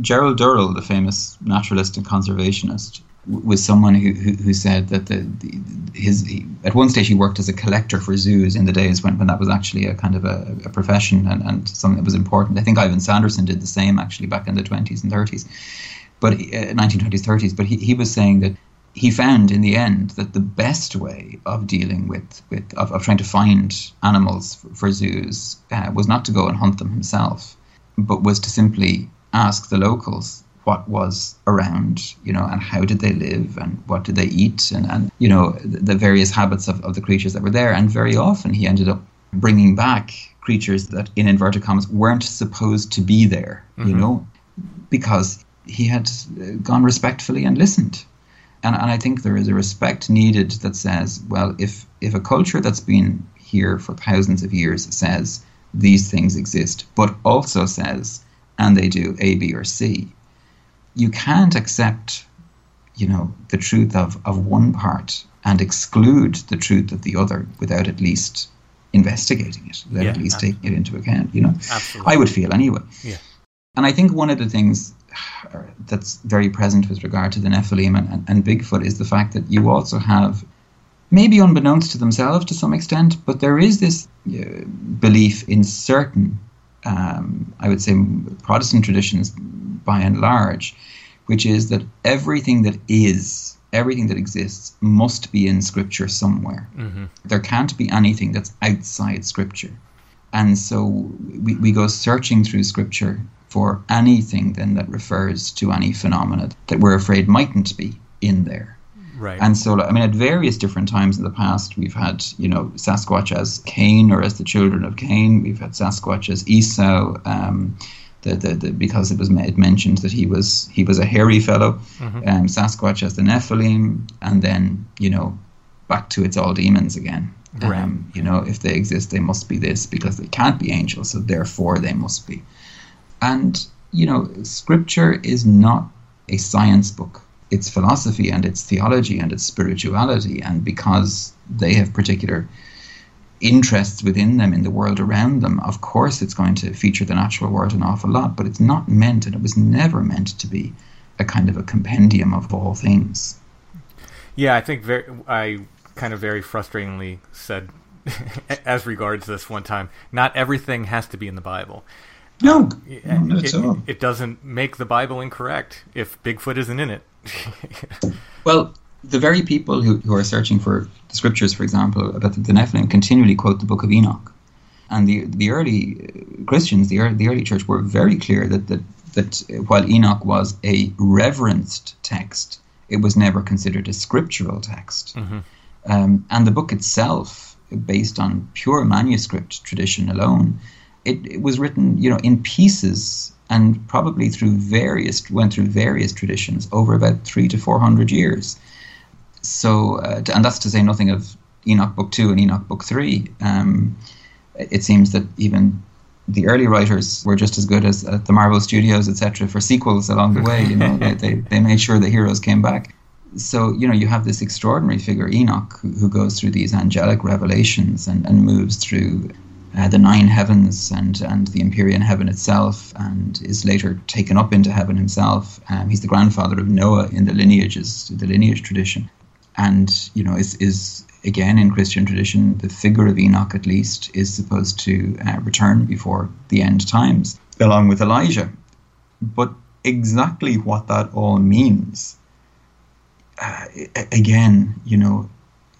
Gerald Durrell, the famous naturalist and conservationist, was someone who, who, who said that the, the his he, at one stage he worked as a collector for zoos in the days when, when that was actually a kind of a, a profession and, and something that was important. I think Ivan Sanderson did the same actually back in the twenties and thirties, but uh, nineteen twenties thirties. But he, he was saying that he found in the end that the best way of dealing with, with of, of trying to find animals for, for zoos uh, was not to go and hunt them himself, but was to simply ask the locals what was around, you know, and how did they live and what did they eat and, and you know, the, various habits of, of the creatures that were there. And very often he ended up bringing back creatures that, in inverted commas, weren't supposed to be there, you mm-hmm. know, because he had gone respectfully and listened. And, and I think there is a respect needed that says, well, if, if a culture that's been here for thousands of years says these things exist, but also says, and they do A, B, or C, you can't accept, you know, the truth of, of one part and exclude the truth of the other without at least investigating it, without Yeah, at least absolutely. taking it into account, you know. Absolutely. I would feel anyway. Yeah. And I think one of the things that's very present with regard to the Nephilim and, and, and Bigfoot is the fact that you also have, maybe unbeknownst to themselves to some extent, but there is this uh, belief in certain, um, I would say, Protestant traditions by and large, which is that everything that is, everything that exists, must be in Scripture somewhere. There can't be anything that's outside Scripture. And so we, we go searching through scripture for anything then that refers to any phenomena that we're afraid mightn't be in there. Right. And so, I mean, at various different times in the past, we've had, you know, Sasquatch as Cain or as the children of Cain. We've had Sasquatch as Esau, um, the, the, the, because it was made, mentioned that he was he was a hairy fellow. Um, Sasquatch as the Nephilim, and then, you know, back to it's all demons again. Right. Um, you know, if they exist, they must be this because they can't be angels, so therefore they must be. And, you know, scripture is not a science book. It's philosophy and it's theology and it's spirituality. And because they have particular interests within them in the world around them, of course it's going to feature the natural world an awful lot, but it's not meant and it was never meant to be a kind of a compendium of all things. Yeah, I think very. I kind of very frustratingly said, as regards this one time, not everything has to be in the Bible. No, um, It, no, it, it doesn't make the Bible incorrect if Bigfoot isn't in it. Well, the very people who, who are searching for the scriptures, for example, about the, Nephilim, continually quote the Book of Enoch, and the the early uh, Christians, the early, the early church, were very clear that that that while Enoch was a reverenced text, it was never considered a scriptural text, um, and the book itself, based on pure manuscript tradition alone, it, it was written, you know, in pieces and probably through various went through various traditions over about three to four hundred years. So, uh, and that's to say nothing of Enoch Book Two and Enoch Book Three. Um, it seems that even the early writers were just as good as uh, the Marvel Studios, etc., for sequels along the way. You know, they, they they made sure the heroes came back. So you know, you have this extraordinary figure Enoch who, who goes through these angelic revelations and, and moves through uh, the nine heavens and, and the Empyrean heaven itself, and is later taken up into heaven himself. Um, he's the grandfather of Noah in the lineages, the lineage tradition, and you know is is again in Christian tradition the figure of Enoch at least is supposed to uh, return before the end times, along with Elijah. But exactly what that all means, uh, again, you know,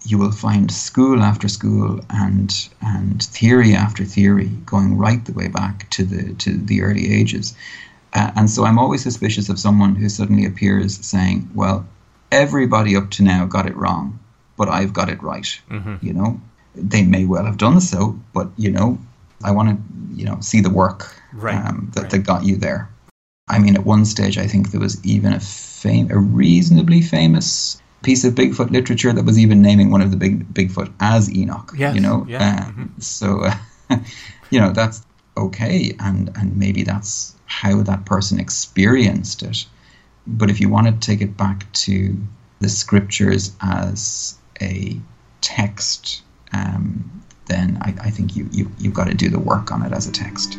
you will find school after school and and theory after theory going right the way back to the to the early ages. Uh, and so I'm always suspicious of someone who suddenly appears saying, "Well, everybody up to now got it wrong, but I've got it right." You know, they may well have done so, but you know, I want to you know see the work Right, um, that right. that got you there. I mean, at one stage, I think there was even a fam- a reasonably famous piece of Bigfoot literature that was even naming one of the big Bigfoot as Enoch. Yes, you know, yeah, Uh, so uh, you know that's okay, and and maybe that's how that person experienced it. But if you want to take it back to the scriptures as a text, um, then I, I think you, you you've got to do the work on it as a text.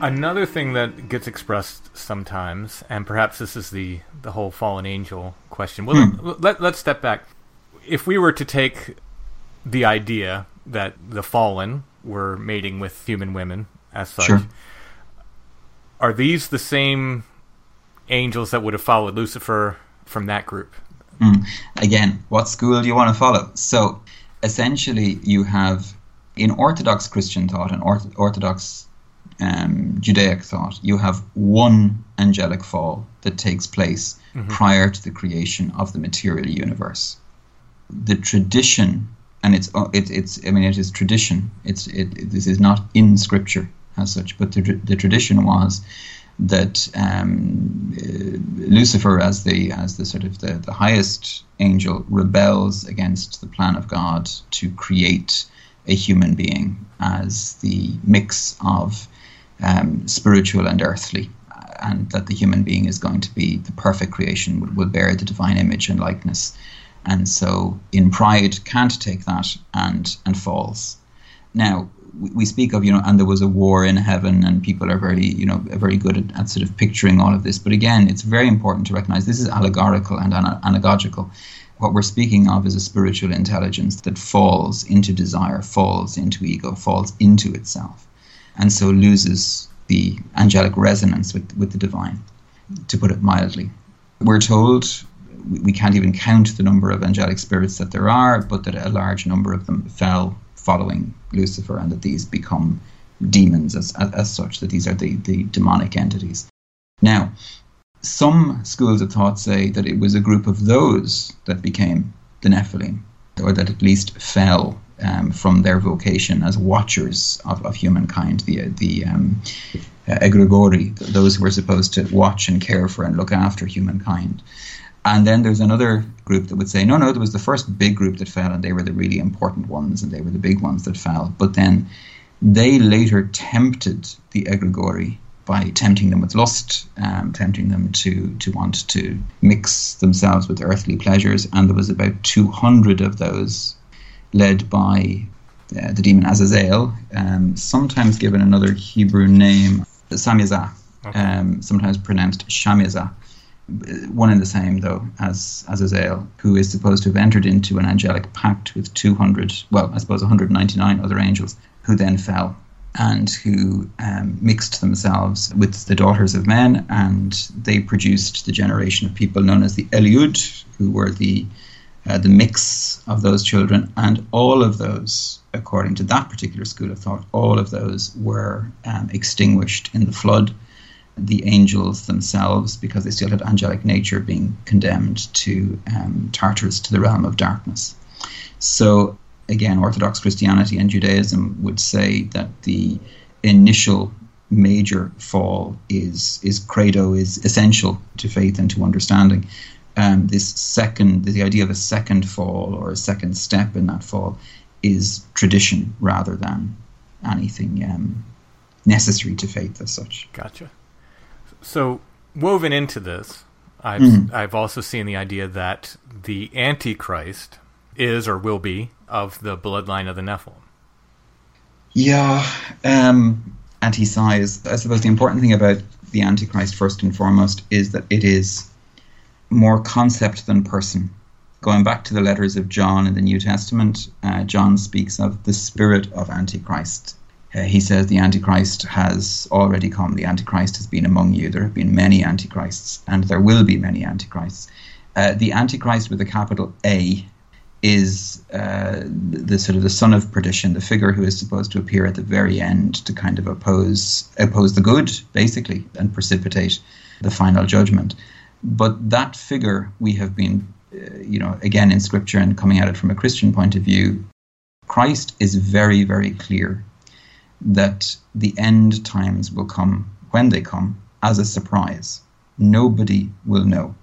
Another thing that gets expressed sometimes, and perhaps this is the, the whole fallen angel question. Well, hmm. let, let's step back. If we were to take the idea that the fallen were mating with human women as such, Sure. are these the same angels that would have followed Lucifer from that group? Hmm. again, what school do you want to follow? So, essentially, you have in Orthodox Christian thought and orth- Orthodox um, Judaic thought, you have one angelic fall that takes place prior to the creation of the material universe. The tradition, and it's uh, it, it's I mean it is tradition. It's it, it- this is not in Scripture as such, but the, the tradition was that um, uh, Lucifer, as the as the sort of the, the highest angel, rebels against the plan of God to create a human being as the mix of um, spiritual and earthly, and that the human being is going to be the perfect creation, will, will bear the divine image and likeness, and so in pride can't take that and and falls. Now we, speak of you know, and there was a war in heaven, and people are very you know very good at, at sort of picturing all of this. But again, it's very important to recognize this is allegorical and ana- anagogical. What we're speaking of is a spiritual intelligence that falls into desire, falls into ego, falls into itself, and so loses the angelic resonance with, with the divine, to put it mildly. We're told we- can't even count the number of angelic spirits that there are, but that a large number of them fell following Lucifer, and that these become demons as, as, as such, that these are the, the demonic entities. Now, some schools of thought say that it was a group of those that became the Nephilim, or that at least fell um, from their vocation as watchers of, of humankind, the, the um, uh, egregori, those who were supposed to watch and care for and look after humankind. And then there's another group that would say, no, no, there was the first big group that fell, and they were the really important ones, and they were the big ones that fell. But then they later tempted the egregori by tempting them with lust, um, tempting them to, to want to mix themselves with earthly pleasures. And there was about 200 of those led by uh, the demon Azazel, um, sometimes given another Hebrew name, Samyaza, um, sometimes pronounced Shamyaza one and the same though as Azazel, who is supposed to have entered into an angelic pact with 200, well, I suppose 199 other angels, who then fell and who um, mixed themselves with the daughters of men, and they produced the generation of people known as the Eliud, who were the uh, the mix of those children, and all of those, according to that particular school of thought, all of those were um, extinguished in the flood the angels themselves, because they still had angelic nature, being condemned to um, Tartarus, to the realm of darkness. So, again, Orthodox Christianity and Judaism would say that the initial major fall is is credo is essential to faith and to understanding. Um, this second, the idea of a second fall or a second step in that fall, is tradition rather than anything um, necessary to faith as such. Gotcha. So woven into this, I've I've also seen the idea that the Antichrist is or will be of the bloodline of the Nephilim. Yeah, um, anti-size. I suppose the important thing about the Antichrist, first and foremost, is that it is more concept than person. Going back to the letters of John in the New Testament, uh, John speaks of the spirit of Antichrist. Uh, he says the Antichrist has already come. The Antichrist has been among you. There have been many Antichrists, and there will be many Antichrists. Uh, the Antichrist with a capital A is uh, the, the sort of the son of perdition, the figure who is supposed to appear at the very end to kind of oppose oppose the good, basically, and precipitate the final judgment. But that figure we have been uh, you know, again in Scripture and coming at it from a Christian point of view, Christ is very, very clear that the end times will come when they come as a surprise. Nobody will know.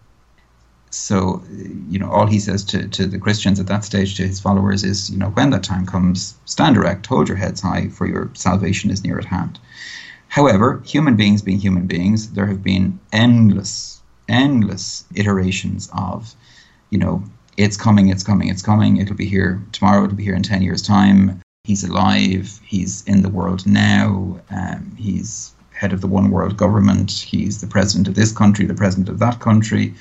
So, you know, all he says to, to the Christians at that stage, to his followers, is, you know, when that time comes, stand erect, hold your heads high, for your salvation is near at hand. However, human beings being human beings, there have been endless, endless iterations of, you know, it's coming, it's coming, it's coming, it'll be here tomorrow, it'll be here in 10 years' time. He's alive, he's in the world now, um, he's head of the one world government, he's the president of this country, the president of that country,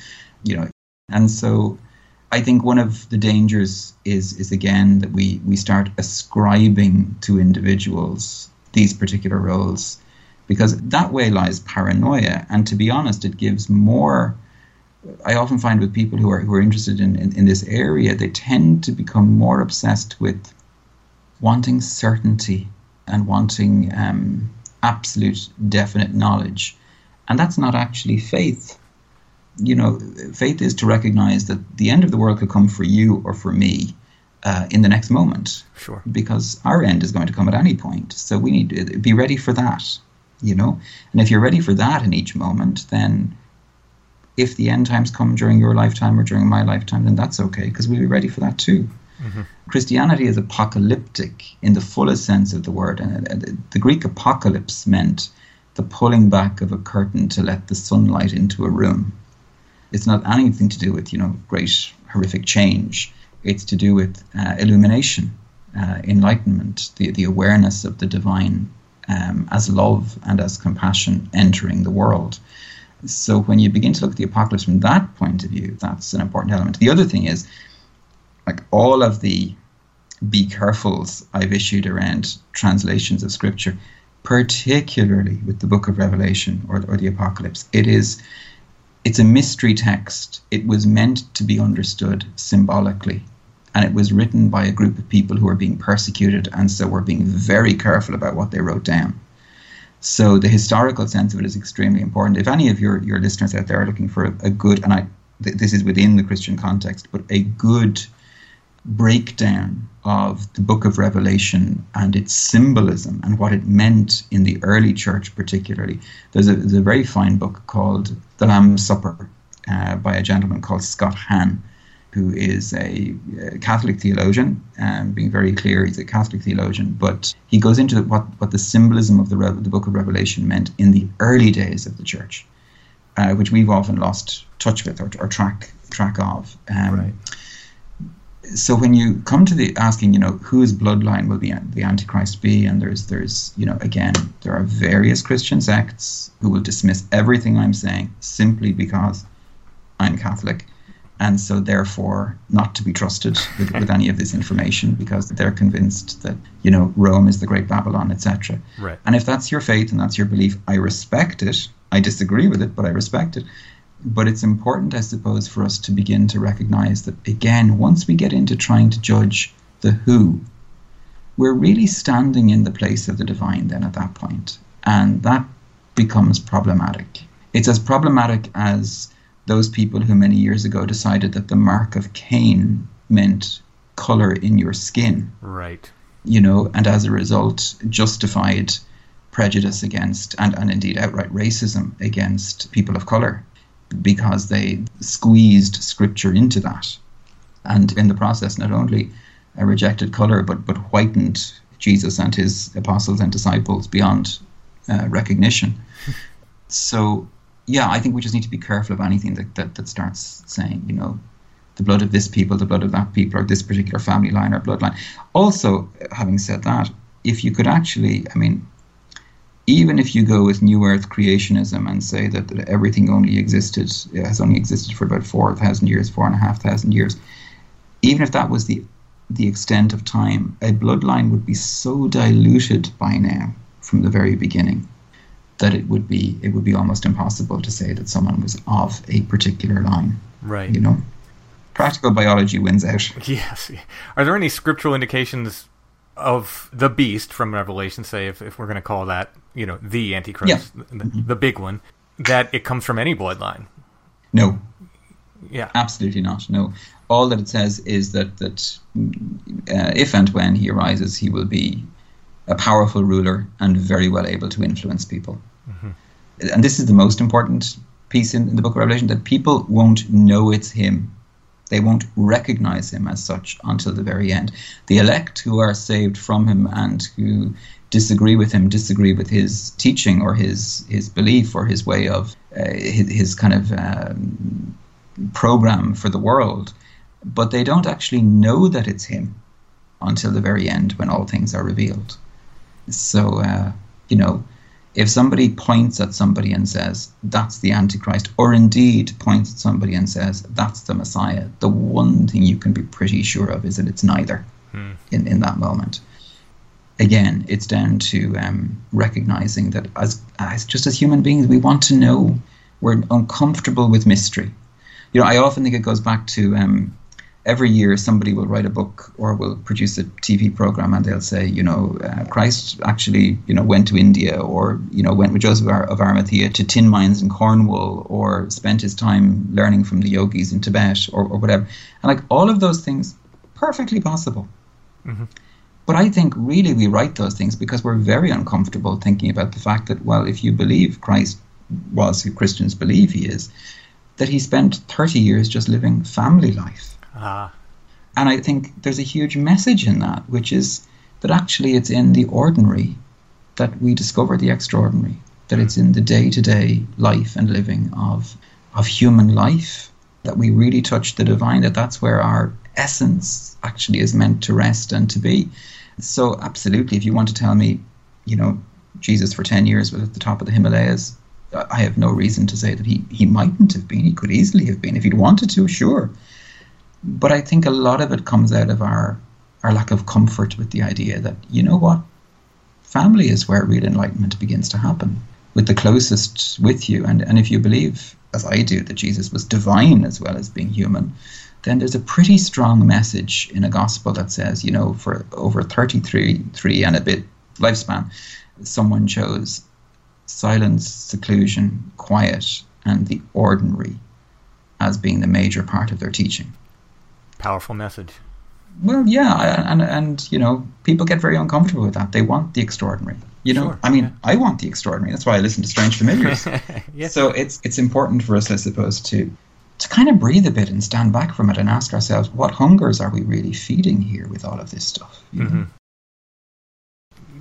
you know. And so I think one of the dangers is is again that we, we start ascribing to individuals these particular roles because that way lies paranoia. And to be honest, it gives more I often find with people who are who are interested in, in, in, this area, they tend to become more obsessed with wanting certainty and wanting um, absolute, definite knowledge, and that's not actually faith. You know, faith is to recognize that the end of the world could come for you or for me uh, in the next moment. Sure. Because our end is going to come at any point, so we need to be ready for that. You know, and if you're ready for that in each moment, then if the end times come during your lifetime or during my lifetime, then that's okay because we'll be ready for that too. Mm-hmm. Christianity is apocalyptic in the fullest sense of the word. And the Greek apocalypse meant the pulling back of a curtain to let the sunlight into a room. It's not anything to do with, you know, great horrific change. It's to do with uh, illumination, uh, enlightenment, the, the awareness of the divine um, as love and as compassion entering the world. So when you begin to look at the apocalypse from that point of view, that's an important element. The other thing is, like all of the be carefuls I've issued around translations of scripture, particularly with the book of Revelation or, or the apocalypse, it is it's a mystery text. It was meant to be understood symbolically. And it was written by a group of people who were being persecuted and so were being very careful about what they wrote down. So the historical sense of it is extremely important. If any of your, your listeners out there are looking for a, a good, and I, th- this is within the Christian context, but a good breakdown of the book of Revelation and its symbolism and what it meant in the early church, particularly, there's a, there's a very fine book called The Lamb's Supper uh, by a gentleman called Scott Hahn who is a, a Catholic theologian, and um, being very clear, he's a Catholic theologian, but he goes into what, what the symbolism of the, Re- the book of Revelation meant in the early days of the church, uh, which we've often lost touch with or, or track track of. Um, right. So when you come to the asking, you know, whose bloodline will the the Antichrist be, and there's there's you know again there are various Christian sects who will dismiss everything I'm saying simply because I'm Catholic and so therefore not to be trusted with, with any of this information because they're convinced that you know Rome is the great Babylon, etc. Right. And if that's your faith and that's your belief, I respect it. I disagree with it, but I respect it. But it's important, I suppose, for us to begin to recognize that again, once we get into trying to judge the who, we're really standing in the place of the divine then at that point, and that becomes problematic. It's as problematic as those people who many years ago decided that the mark of Cain meant color in your skin. Right. You know, and as a result, justified prejudice against and, and indeed outright racism against people of color because they squeezed scripture into that. And in the process, not only uh, rejected color, but, but whitened Jesus and his apostles and disciples beyond uh, recognition. so yeah, I think we just need to be careful of anything that, that, that starts saying, you know, the blood of this people, the blood of that people, or this particular family line or bloodline. Also, having said that, if you could actually, I mean, even if you go with New Earth creationism and say that, that everything only existed, has only existed for about 4,000 years, 4,500 years, even if that was the, the extent of time, a bloodline would be so diluted by now from the very beginning that it would be it would be almost impossible to say that someone was of a particular line. Right. You know, practical biology wins out. Yes. Are there any scriptural indications of the beast from Revelation? Say, if, if we're going to call that, you know, the Antichrist, yeah. the, the big one, that it comes from any bloodline? No. Yeah. Absolutely not. No. All that it says is that that uh, if and when he arises, he will be a powerful ruler and very well able to influence people. And this is the most important piece in, in the book of Revelation that people won't know it's him. They won't recognize him as such until the very end. The elect who are saved from him and who disagree with him, disagree with his teaching or his his belief or his way of uh, his, his kind of um, program for the world, but they don't actually know that it's him until the very end when all things are revealed. So, uh, you know, if somebody points at somebody and says, that's the Antichrist, or indeed points at somebody and says, that's the Messiah, the one thing you can be pretty sure of is that it's neither in, in that moment. Again, it's down to um, recognizing that as, as just as human beings, we want to know. We're uncomfortable with mystery. You know, I often think it goes back to um, every year somebody will write a book or will produce a TV program and they'll say, you know, uh, Christ actually, you know, went to India or, you know, went with Joseph of Arimathea to tin mines in Cornwall or spent his time learning from the yogis in Tibet or, or whatever. And like all of those things, perfectly possible. But I think really we write those things because we're very uncomfortable thinking about the fact that, well, if you believe Christ was who Christians believe he is, that he spent 30 years just living family life. Ah. And I think there's a huge message in that, which is that actually it's in the ordinary that we discover the extraordinary, that it's in the day to day life and living of, of human life that we really touch the divine, that that's where our essence actually is meant to rest and to be. So, absolutely, if you want to tell me, you know, Jesus for 10 years was at the top of the Himalayas, I have no reason to say that he, he mightn't have been. He could easily have been. If he'd wanted to, sure. But I think a lot of it comes out of our, our lack of comfort with the idea that, you know what, family is where real enlightenment begins to happen with the closest with you. And, and if you believe, as I do, that Jesus was divine as well as being human, then there's a pretty strong message in a gospel that says, you know, for over 33 three and a bit lifespan, someone chose silence, seclusion, quiet, and the ordinary as being the major part of their teaching. Powerful message. Well, yeah, and and you know, people get very uncomfortable with that. They want the extraordinary. You know, Sure, I mean, yeah. I want the extraordinary. That's why I listen to Strange Familiars. Yeah. So it's it's important for us, I suppose, to to kind of breathe a bit and stand back from it and ask ourselves, what hungers are we really feeding here with all of this stuff? know? Mm-hmm.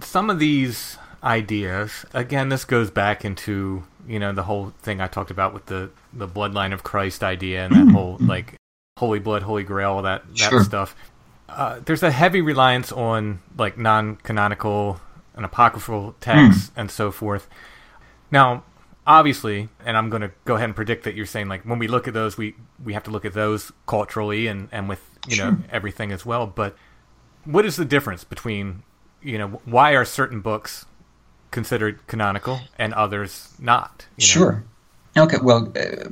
some of these ideas again this goes back into you know the whole thing i talked about with the the bloodline of christ idea and that mm-hmm. whole mm-hmm. like holy blood holy grail all that that Sure. stuff uh, there's a heavy reliance on like non-canonical and apocryphal texts and so forth now obviously and i'm going to go ahead and predict that you're saying like when we look at those we we have to look at those culturally and and with you know everything as well but what is the difference between you know why are certain books considered canonical and others not you know? Sure. Okay, well, uh,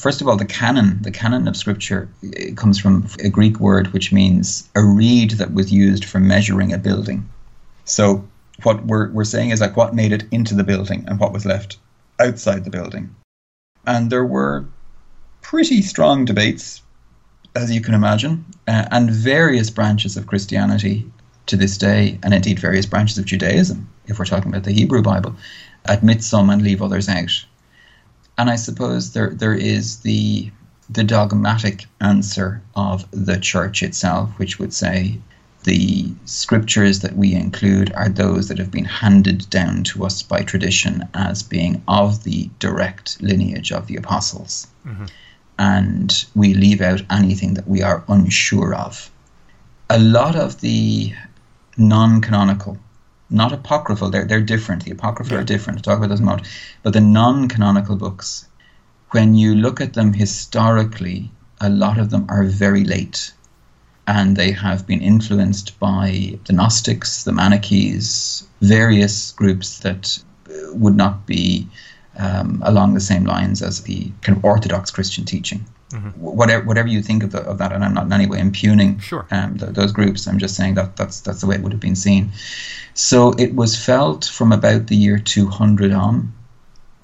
first of all, the canon, the canon of scripture, uh, comes from a Greek word which means a reed that was used for measuring a building. So, what we're, we're saying is like what made it into the building and what was left outside the building. And there were pretty strong debates, as you can imagine, uh, and various branches of Christianity to this day, and indeed various branches of Judaism, if we're talking about the Hebrew Bible, admit some and leave others out. And I suppose there there is the the dogmatic answer of the church itself, which would say the scriptures that we include are those that have been handed down to us by tradition as being of the direct lineage of the apostles. Mm-hmm. And we leave out anything that we are unsure of. A lot of the non canonical, not apocryphal, they're, they're different. The apocryphal are different. I'll talk about those in a moment. But the non canonical books, when you look at them historically, a lot of them are very late. And they have been influenced by the Gnostics, the Manichees, various groups that uh, would not be um, along the same lines as the kind of Orthodox Christian teaching. Wh- Whatever, whatever you think of, the, of that, and I'm not in any way impugning Sure. um, th- those groups. I'm just saying that that's that's the way it would have been seen. So it was felt from about the year 200 on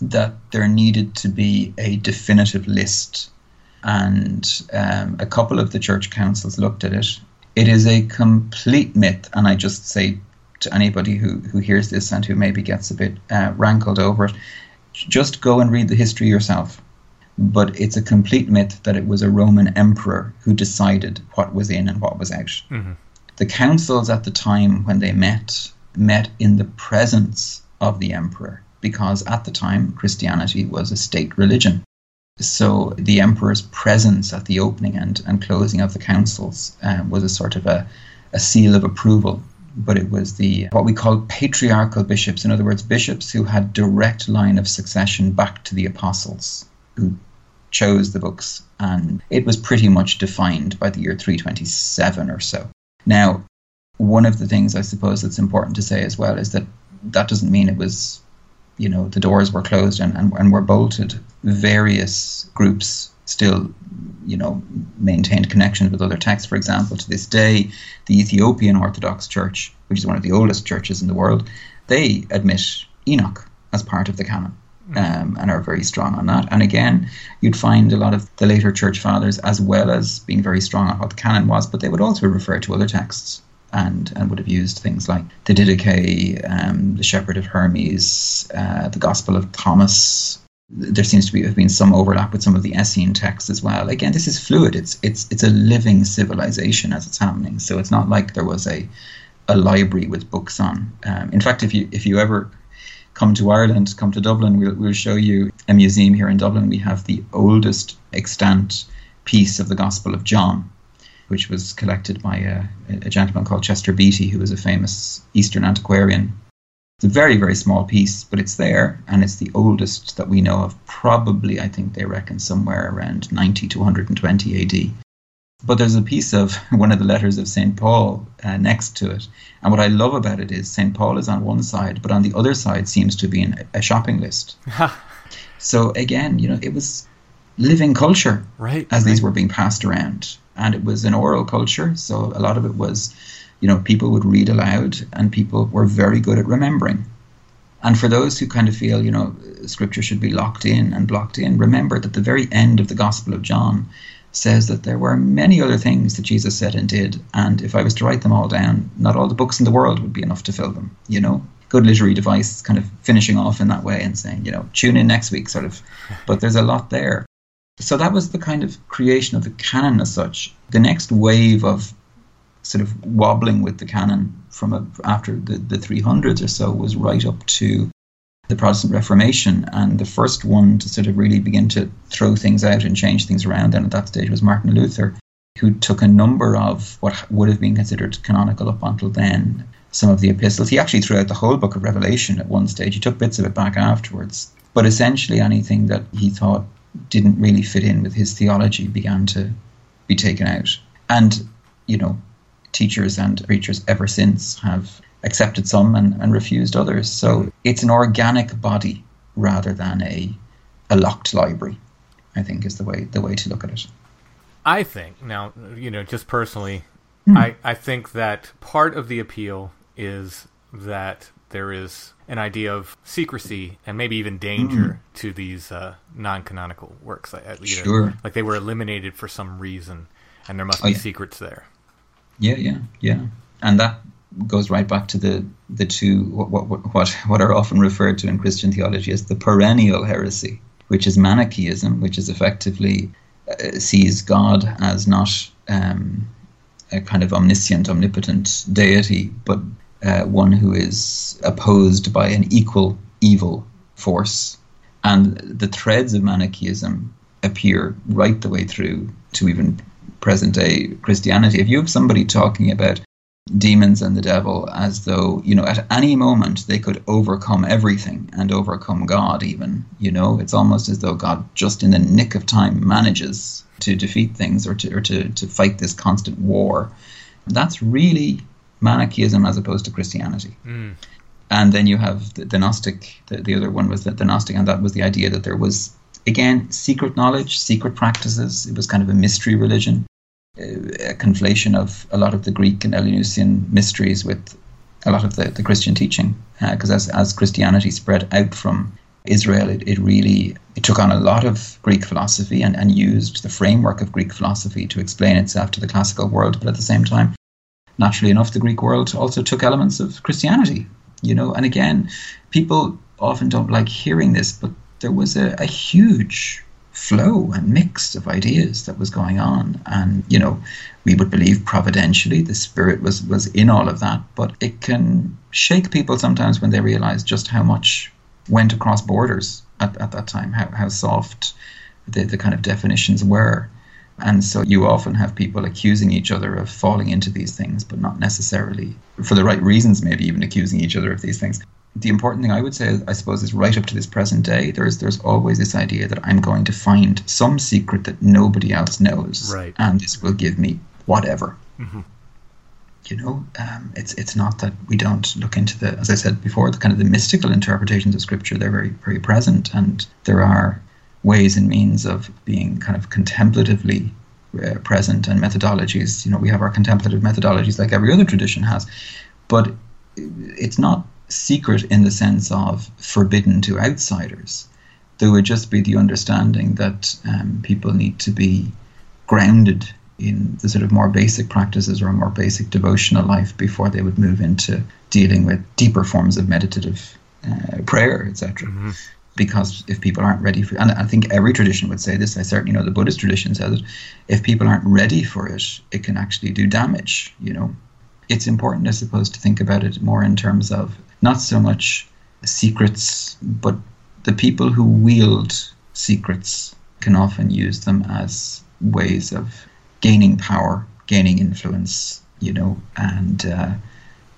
that there needed to be a definitive list and um, a couple of the church councils looked at it. It is a complete myth, and I just say to anybody who, who hears this and who maybe gets a bit uh, rankled over it, just go and read the history yourself. But it's a complete myth that it was a Roman emperor who decided what was in and what was out. Mm-hmm. The councils at the time when they met met in the presence of the emperor because at the time Christianity was a state religion. So the emperor's presence at the opening and, and closing of the councils uh, was a sort of a, a seal of approval. But it was the what we call patriarchal bishops, in other words, bishops who had direct line of succession back to the apostles who chose the books, and it was pretty much defined by the year 327 or so. Now, one of the things I suppose that's important to say as well is that that doesn't mean it was you know the doors were closed and, and, and were bolted. Various groups still, you know, maintained connections with other texts. For example, to this day, the Ethiopian Orthodox Church, which is one of the oldest churches in the world, they admit Enoch as part of the canon. Um, and are very strong on that. And again, you'd find a lot of the later church fathers, as well as being very strong on what the canon was, but they would also refer to other texts and, and would have used things like the Didache, um, the Shepherd of Hermas, uh, the Gospel of Thomas. There seems to be have been some overlap with some of the Essene texts as well. Again, this is fluid. It's it's it's a living civilization as it's happening. So it's not like there was a a library with books on. Um, in fact, if you if you ever come to Ireland, come to Dublin, we'll, we'll show you a museum here in Dublin. We have the oldest extant piece of the Gospel of John, which was collected by a, a gentleman called Chester Beatty, who was a famous Eastern antiquarian. It's a very, very small piece, but it's there, and it's the oldest that we know of. Probably, I think they reckon somewhere around 90 to 120 AD. But there's a piece of one of the letters of St. Paul uh, next to it. And what I love about it is St. Paul is on one side, but on the other side seems to be in a shopping list. so again, you know, it was living culture right, as right. these were being passed around. And it was an oral culture. So a lot of it was, you know, people would read aloud and people were very good at remembering. And for those who kind of feel, you know, scripture should be locked in and blocked in, remember that the very end of the Gospel of John says that there were many other things that Jesus said and did, and if I was to write them all down, not all the books in the world would be enough to fill them. You know, good literary device, kind of finishing off in that way and saying, you know, tune in next week, sort of. But there's a lot there. So that was the kind of creation of the canon as such. The next wave of sort of wobbling with the canon from a, after the, the 300s or so was right up to the Protestant Reformation, and the first one to sort of really begin to throw things out and change things around then at that stage was Martin Luther, who took a number of what would have been considered canonical up until then, some of the epistles. He actually threw out the whole book of Revelation at one stage. He took bits of it back afterwards. But essentially, anything that he thought didn't really fit in with his theology began to be taken out. And, you know, teachers and preachers ever since have accepted some and, and refused others. So it's an organic body rather than a a locked library. I think is the way the way to look at it. I think now, you know, just personally, Hmm. I I think that part of the appeal is that there is an idea of secrecy and maybe even danger to these uh, non-canonical works. Like, you know, Sure. like they were eliminated for some reason, and there must Oh, be yeah. secrets there. Yeah, yeah, yeah. And that goes right back to the the two what what what are often referred to in Christian theology as the perennial heresy, which is Manichaeism, which is effectively uh, sees God as not um, a kind of omniscient, omnipotent deity, but uh, one who is opposed by an equal evil force. And the threads of Manichaeism appear right the way through to even present day Christianity. If you have somebody talking about demons and the devil as though, you know, at any moment they could overcome everything and overcome God, even, you know, it's almost as though God just in the nick of time manages to defeat things or to, or to, to fight this constant war. That's really Manichaeism as opposed to Christianity. Mm. And then you have the, the Gnostic, the, the other one was the, the Gnostic, and that was the idea that there was, again, secret knowledge, secret practices. It was kind of a mystery religion, a conflation of a lot of the Greek and Eleusinian mysteries with a lot of the, the Christian teaching. Uh, because as, as Christianity spread out from Israel, it, it really it took on a lot of Greek philosophy and, and used the framework of Greek philosophy to explain itself to the classical world, but at the same time, naturally enough, the Greek world also took elements of Christianity, you know. And again, people often don't like hearing this, but there was a, a huge flow and mix of ideas that was going on. And, you know, we would believe providentially the spirit was, was in all of that, but it can shake people sometimes when they realize just how much went across borders at, at that time, how, how soft the, the kind of definitions were. And so you often have people accusing each other of falling into these things, but not necessarily for the right reasons, maybe even accusing each other of these things. The important thing I would say, I suppose, is right up to this present day, there's there's always this idea that I'm going to find some secret that nobody else knows, right. and this will give me whatever. Mm-hmm. You know, um, it's it's not that we don't look into the, as I said before, the kind of the mystical interpretations of scripture. They're very very present, and there are ways and means of being kind of contemplatively uh, present and methodologies. You know, we have our contemplative methodologies like every other tradition has, but it's not secret in the sense of forbidden to outsiders. There would just be the understanding that um, people need to be grounded in the sort of more basic practices or a more basic devotional life before they would move into dealing with deeper forms of meditative uh, prayer, etc. Mm-hmm because if people aren't ready for and I think every tradition would say this I certainly know the Buddhist tradition says it if people aren't ready for it it can actually do damage you know it's important I suppose to think about it more in terms of not so much secrets but the people who wield secrets can often use them as ways of gaining power gaining influence you know and uh,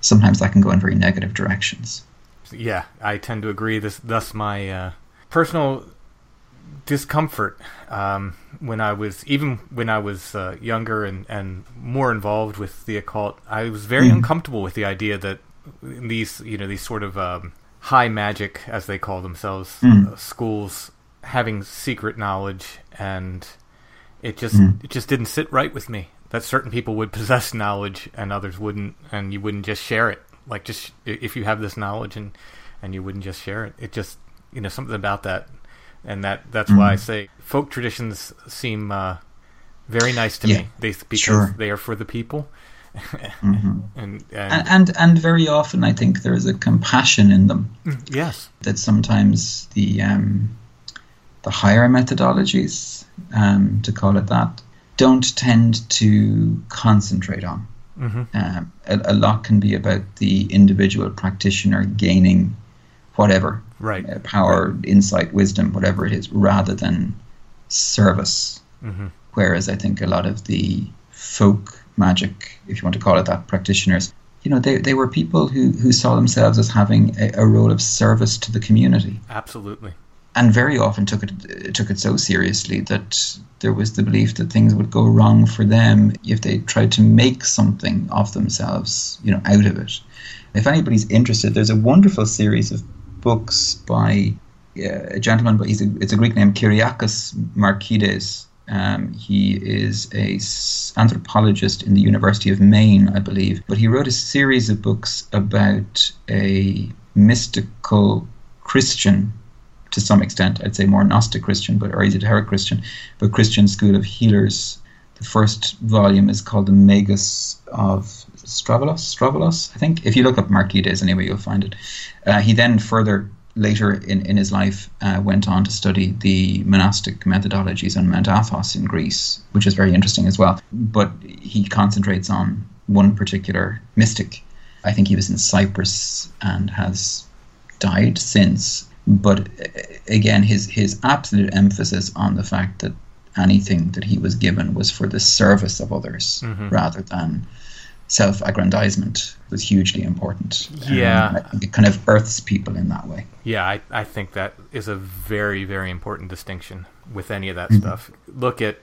sometimes that can go in very negative directions yeah, I tend to agree. This, thus my uh, personal discomfort um, when I was even when I was uh, younger and, and more involved with the occult. I was very mm. uncomfortable with the idea that these you know these sort of um, high magic, as they call themselves, mm. uh, schools having secret knowledge, and it just mm. it just didn't sit right with me that certain people would possess knowledge and others wouldn't, and you wouldn't just share it like just if you have this knowledge and and you wouldn't just share it it just you know something about that and that that's mm-hmm. why i say folk traditions seem uh, very nice to yeah, me they because sure. they are for the people mm-hmm. and, and, and and very often i think there is a compassion in them mm, yes that sometimes the um the higher methodologies um to call it that don't tend to concentrate on Mm-hmm. Um, a, a, lot can be about the individual practitioner gaining whatever right. Uh, power, right. insight, wisdom, whatever it is, rather than service. Mm-hmm. Whereas I think a lot of the folk magic, if you want to call it that, practitioners, you know, they, they were people who, who saw themselves as having a, a role of service to the community. Absolutely and very often took it took it so seriously that there was the belief that things would go wrong for them if they tried to make something of themselves, you know, out of it. If anybody's interested, there's a wonderful series of books by uh, a gentleman, but he's a, it's a Greek name, Kyriakos Markides. Um, he is a anthropologist in the University of Maine, I believe, but he wrote a series of books about a mystical Christian to some extent. I'd say more Gnostic Christian, but or esoteric Christian, but Christian school of healers. The first volume is called the Magus of Strovolos. Strovolos, I think. If you look up Markides, anyway, you'll find it. Uh, he then further later in, in his life uh, went on to study the monastic methodologies on Mount Athos in Greece, which is very interesting as well. But he concentrates on one particular mystic. I think he was in Cyprus and has died since but again, his his absolute emphasis on the fact that anything that he was given was for the service of others mm-hmm. rather than self-aggrandizement was hugely important. Yeah, um, it kind of earths people in that way. Yeah, I, I think that is a very very important distinction with any of that mm-hmm. stuff. Look at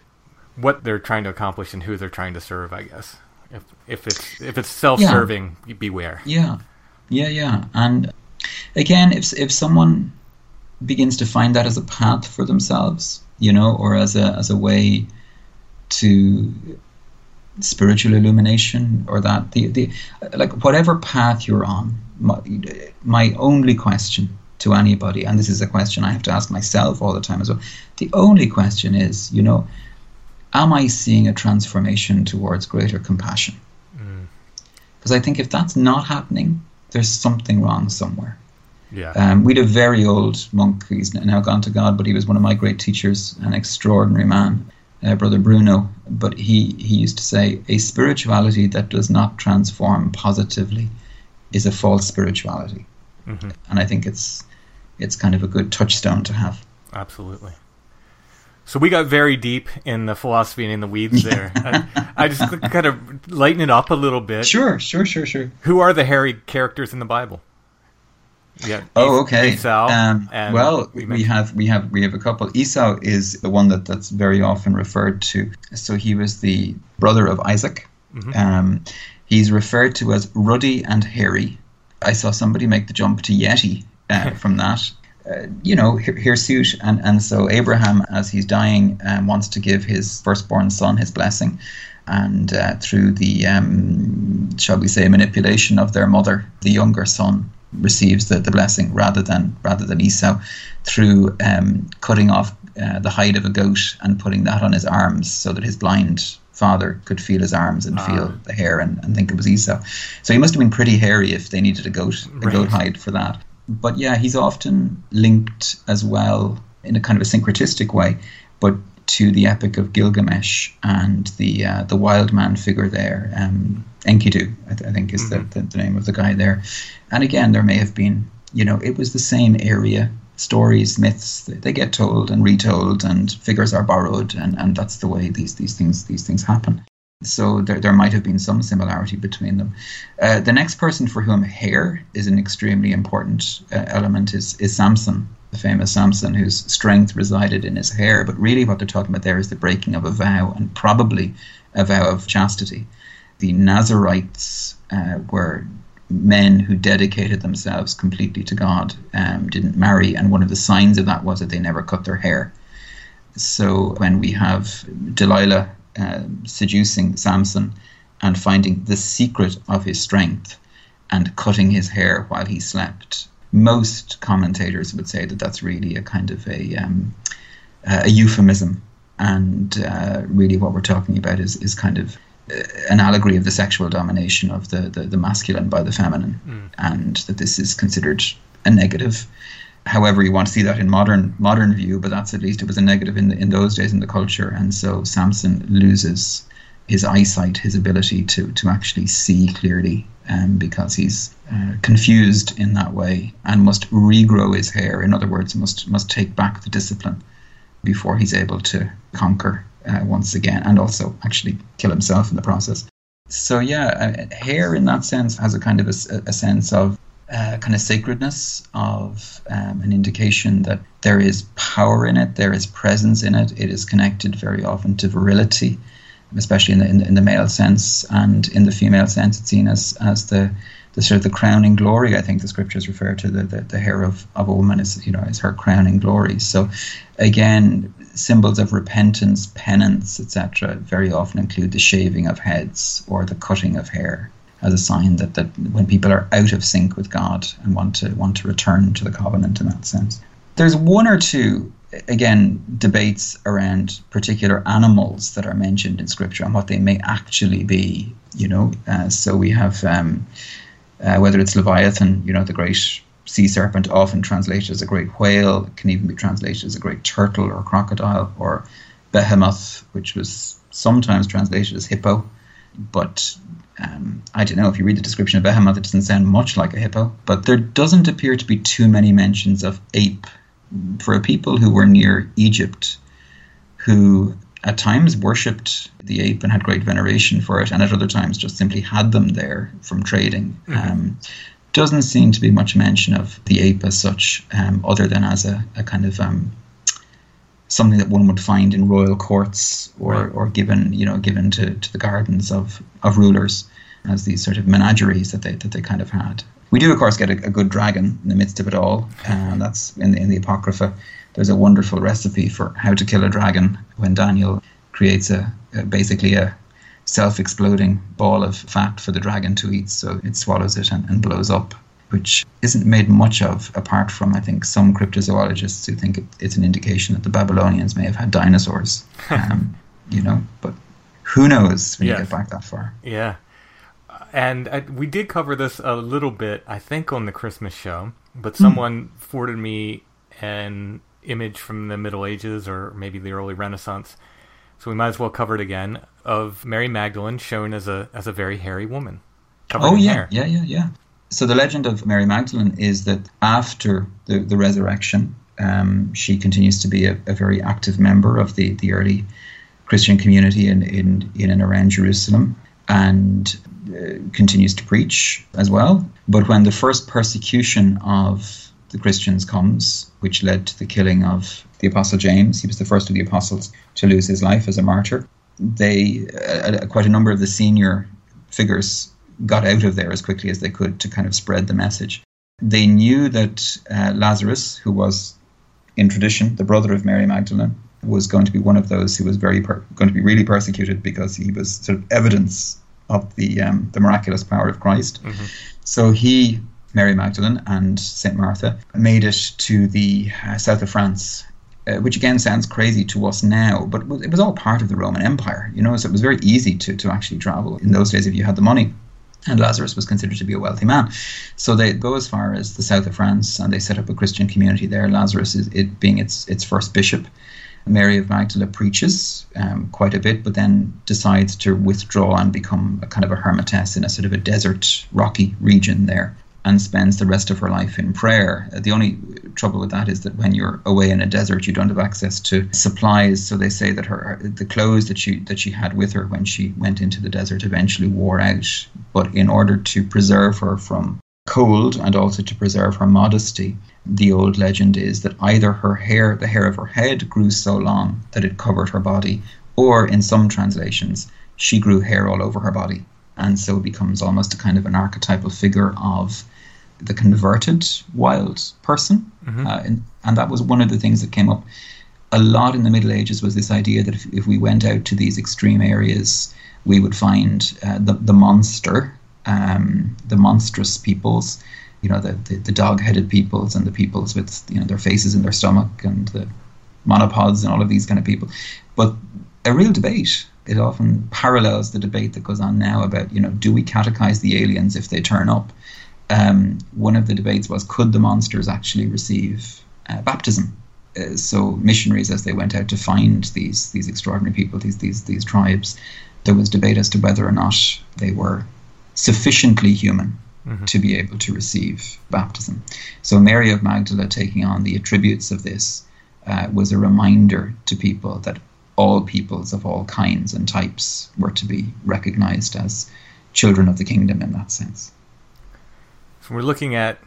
what they're trying to accomplish and who they're trying to serve. I guess if if it's if it's self-serving, yeah. beware. Yeah, yeah, yeah, and again, if if someone begins to find that as a path for themselves, you know, or as a as a way to spiritual illumination, or that the the like whatever path you're on, my, my only question to anybody. And this is a question I have to ask myself all the time as well. The only question is, you know, am I seeing a transformation towards greater compassion? Because I think if that's not happening, there's something wrong somewhere. Yeah. Um, we had a very old monk. He's now gone to God, but he was one of my great teachers, an extraordinary man, uh, Brother Bruno. But he, he used to say, a spirituality that does not transform positively is a false spirituality. Mm-hmm. And I think it's it's kind of a good touchstone to have. Absolutely. So we got very deep in the philosophy and in the weeds there. I, I just kind of lighten it up a little bit. Sure, sure, sure, sure. Who are the hairy characters in the Bible? Yeah. Oh, okay. Esau. Um, well, we we, have we have we have a couple. Esau is the one that, that's very often referred to. So he was the brother of Isaac. Mm-hmm. Um, he's referred to as ruddy and hairy. I saw somebody make the jump to Yeti uh, from that. Uh, you know, hir- hirsute, and and so Abraham, as he's dying, um, wants to give his firstborn son his blessing, and uh, through the um, shall we say manipulation of their mother, the younger son receives the, the blessing rather than rather than Esau, through um, cutting off uh, the hide of a goat and putting that on his arms so that his blind father could feel his arms and feel the hair and, and think it was Esau. So he must have been pretty hairy if they needed a goat a goat hide for that. But yeah, he's often linked as well in a kind of a syncretistic way, but to the epic of Gilgamesh and the uh, the wild man figure there, um, Enkidu, I, th- I think is the, the, the name of the guy there. And again, there may have been, you know, it was the same area. Stories, myths, they they get told and retold, and figures are borrowed, and, and that's the way these, these things these things happen. So there, there might have been some similarity between them. Uh, the next person for whom hair is an extremely important uh, element is, is Samson, the famous Samson, whose strength resided in his hair. But really, what they're talking about there is the breaking of a vow, and probably a vow of chastity. The Nazarites uh, were men who dedicated themselves completely to God, um, didn't marry, and one of the signs of that was that they never cut their hair. So when we have Delilah uh, seducing Samson and finding the secret of his strength and cutting his hair while he slept, most commentators would say that that's really a kind of a, um, a euphemism. And uh, really, what we're talking about is, is kind of an allegory of the sexual domination of the, the, the masculine by the feminine, and that this is considered a negative however you want to see that in modern modern view, but that's at least it was a negative in the, in those days in the culture, and so Samson loses his eyesight, his ability to to actually see clearly, um, because he's uh, confused in that way and must regrow his hair. In other words, must must take back the discipline before he's able to conquer uh, once again, and also actually kill himself in the process. So yeah, uh, hair in that sense has a kind of a sense of uh, kind of sacredness of um, an indication that there is power in it, there is presence in it. It is connected very often to virility, especially in the in the, in the male sense, and in the female sense, it's seen as as the the sort of the crowning glory. I think the scriptures refer to the the, the hair of, of a woman as you know as her crowning glory. So again, symbols of repentance, penance, etc., very often include the shaving of heads or the cutting of hair as a sign that, that when people are out of sync with God and want to want to return to the covenant in that sense. There's one or two again debates around particular animals that are mentioned in scripture and what they may actually be. You know, uh, so we have um, uh, whether it's Leviathan, you know, the great sea serpent, often translated as a great whale, can even be translated as a great turtle or crocodile, or Behemoth, which was sometimes translated as hippo, but um, I don't know if you read the description of behemoth, it doesn't sound much like a hippo. But there doesn't appear to be too many mentions of ape for a people who were near Egypt, who at times worshipped the ape and had great veneration for it, and at other times just simply had them there from trading. Um, doesn't seem to be much mention of the ape as such, um, other than as a, a kind of um, something that one would find in royal courts or, Right. or given you know given to, to the gardens of, of rulers as these sort of menageries that they that they kind of had. We do of course get a, a good dragon in the midst of it all, and that's in the, in the apocrypha. There's a wonderful recipe for how to kill a dragon when Daniel creates a, a basically a self-exploding ball of fat for the dragon to eat, so it swallows it and, and blows up. which isn't made much of, apart from, I think, some cryptozoologists who think it, it's an indication that the Babylonians may have had dinosaurs. Um, you know, but who knows when you get back that far. Yeah. And I, we did cover this a little bit, I think, on the Christmas show, but someone forwarded me an image from the Middle Ages or maybe the early Renaissance. So we might as well cover it again of Mary Magdalene shown as a as a very hairy woman. Oh yeah, hair. yeah, yeah, yeah. So the legend of Mary Magdalene is that after the, the resurrection, um, she continues to be a, a very active member of the, the early Christian community in, in, in and around Jerusalem and uh, continues to preach as well. But when the first persecution of the Christians comes, which led to the killing of the Apostle James, he was the first of the apostles to lose his life as a martyr. They, uh, quite a number of the senior figures got out of there as quickly as they could to kind of spread the message. They knew that uh, Lazarus, who was in tradition the brother of Mary Magdalene, was going to be one of those who was very per- going to be really persecuted because he was sort of evidence of the um, the miraculous power of Christ. So he, Mary Magdalene, and Saint Martha made it to the uh, south of France. Uh, which again sounds crazy to us now, but it was- all part of the Roman Empire, you know. So it was very easy to, to actually travel in those days if you had the money and Lazarus was considered to be a wealthy man. So they go as far as the south of France and they set up a Christian community there. Lazarus is it being its its first bishop. Mary of Magdala preaches um, quite a bit, but then decides to withdraw and become a kind of a hermitess in a sort of a desert, rocky region there, and spends the rest of her life in prayer. Uh, The only trouble with that is that when you're away in a desert, you don't have access to supplies. So they say that her the clothes that she that she had with her when she went into the desert eventually wore out. But in order to preserve her from cold and also to preserve her modesty, the old legend is that either her hair, the hair of her head, grew so long that it covered her body, or in some translations, she grew hair all over her body, and so becomes almost a kind of an archetypal figure of the converted wild person. Uh, and, and that was one of the things that came up a lot in the Middle Ages was this idea that if, if we went out to these extreme areas, we would find uh, the, the monster, um, the monstrous peoples, you know, the, the, the dog-headed peoples and the peoples with, you know, their faces in their stomach and the monopods and all of these kind of people. But a real debate. It often parallels the debate that goes on now about, you know, do we catechize the aliens if they turn up? Um, one of the debates was, could the monsters actually receive uh, baptism? Uh, so missionaries, as they went out to find these these extraordinary people, these these these tribes, there was debate as to whether or not they were sufficiently human to be able to receive baptism. So Mary of Magdala taking on the attributes of this uh, was a reminder to people that all peoples of all kinds and types were to be recognized as children of the kingdom in that sense. So we're looking at,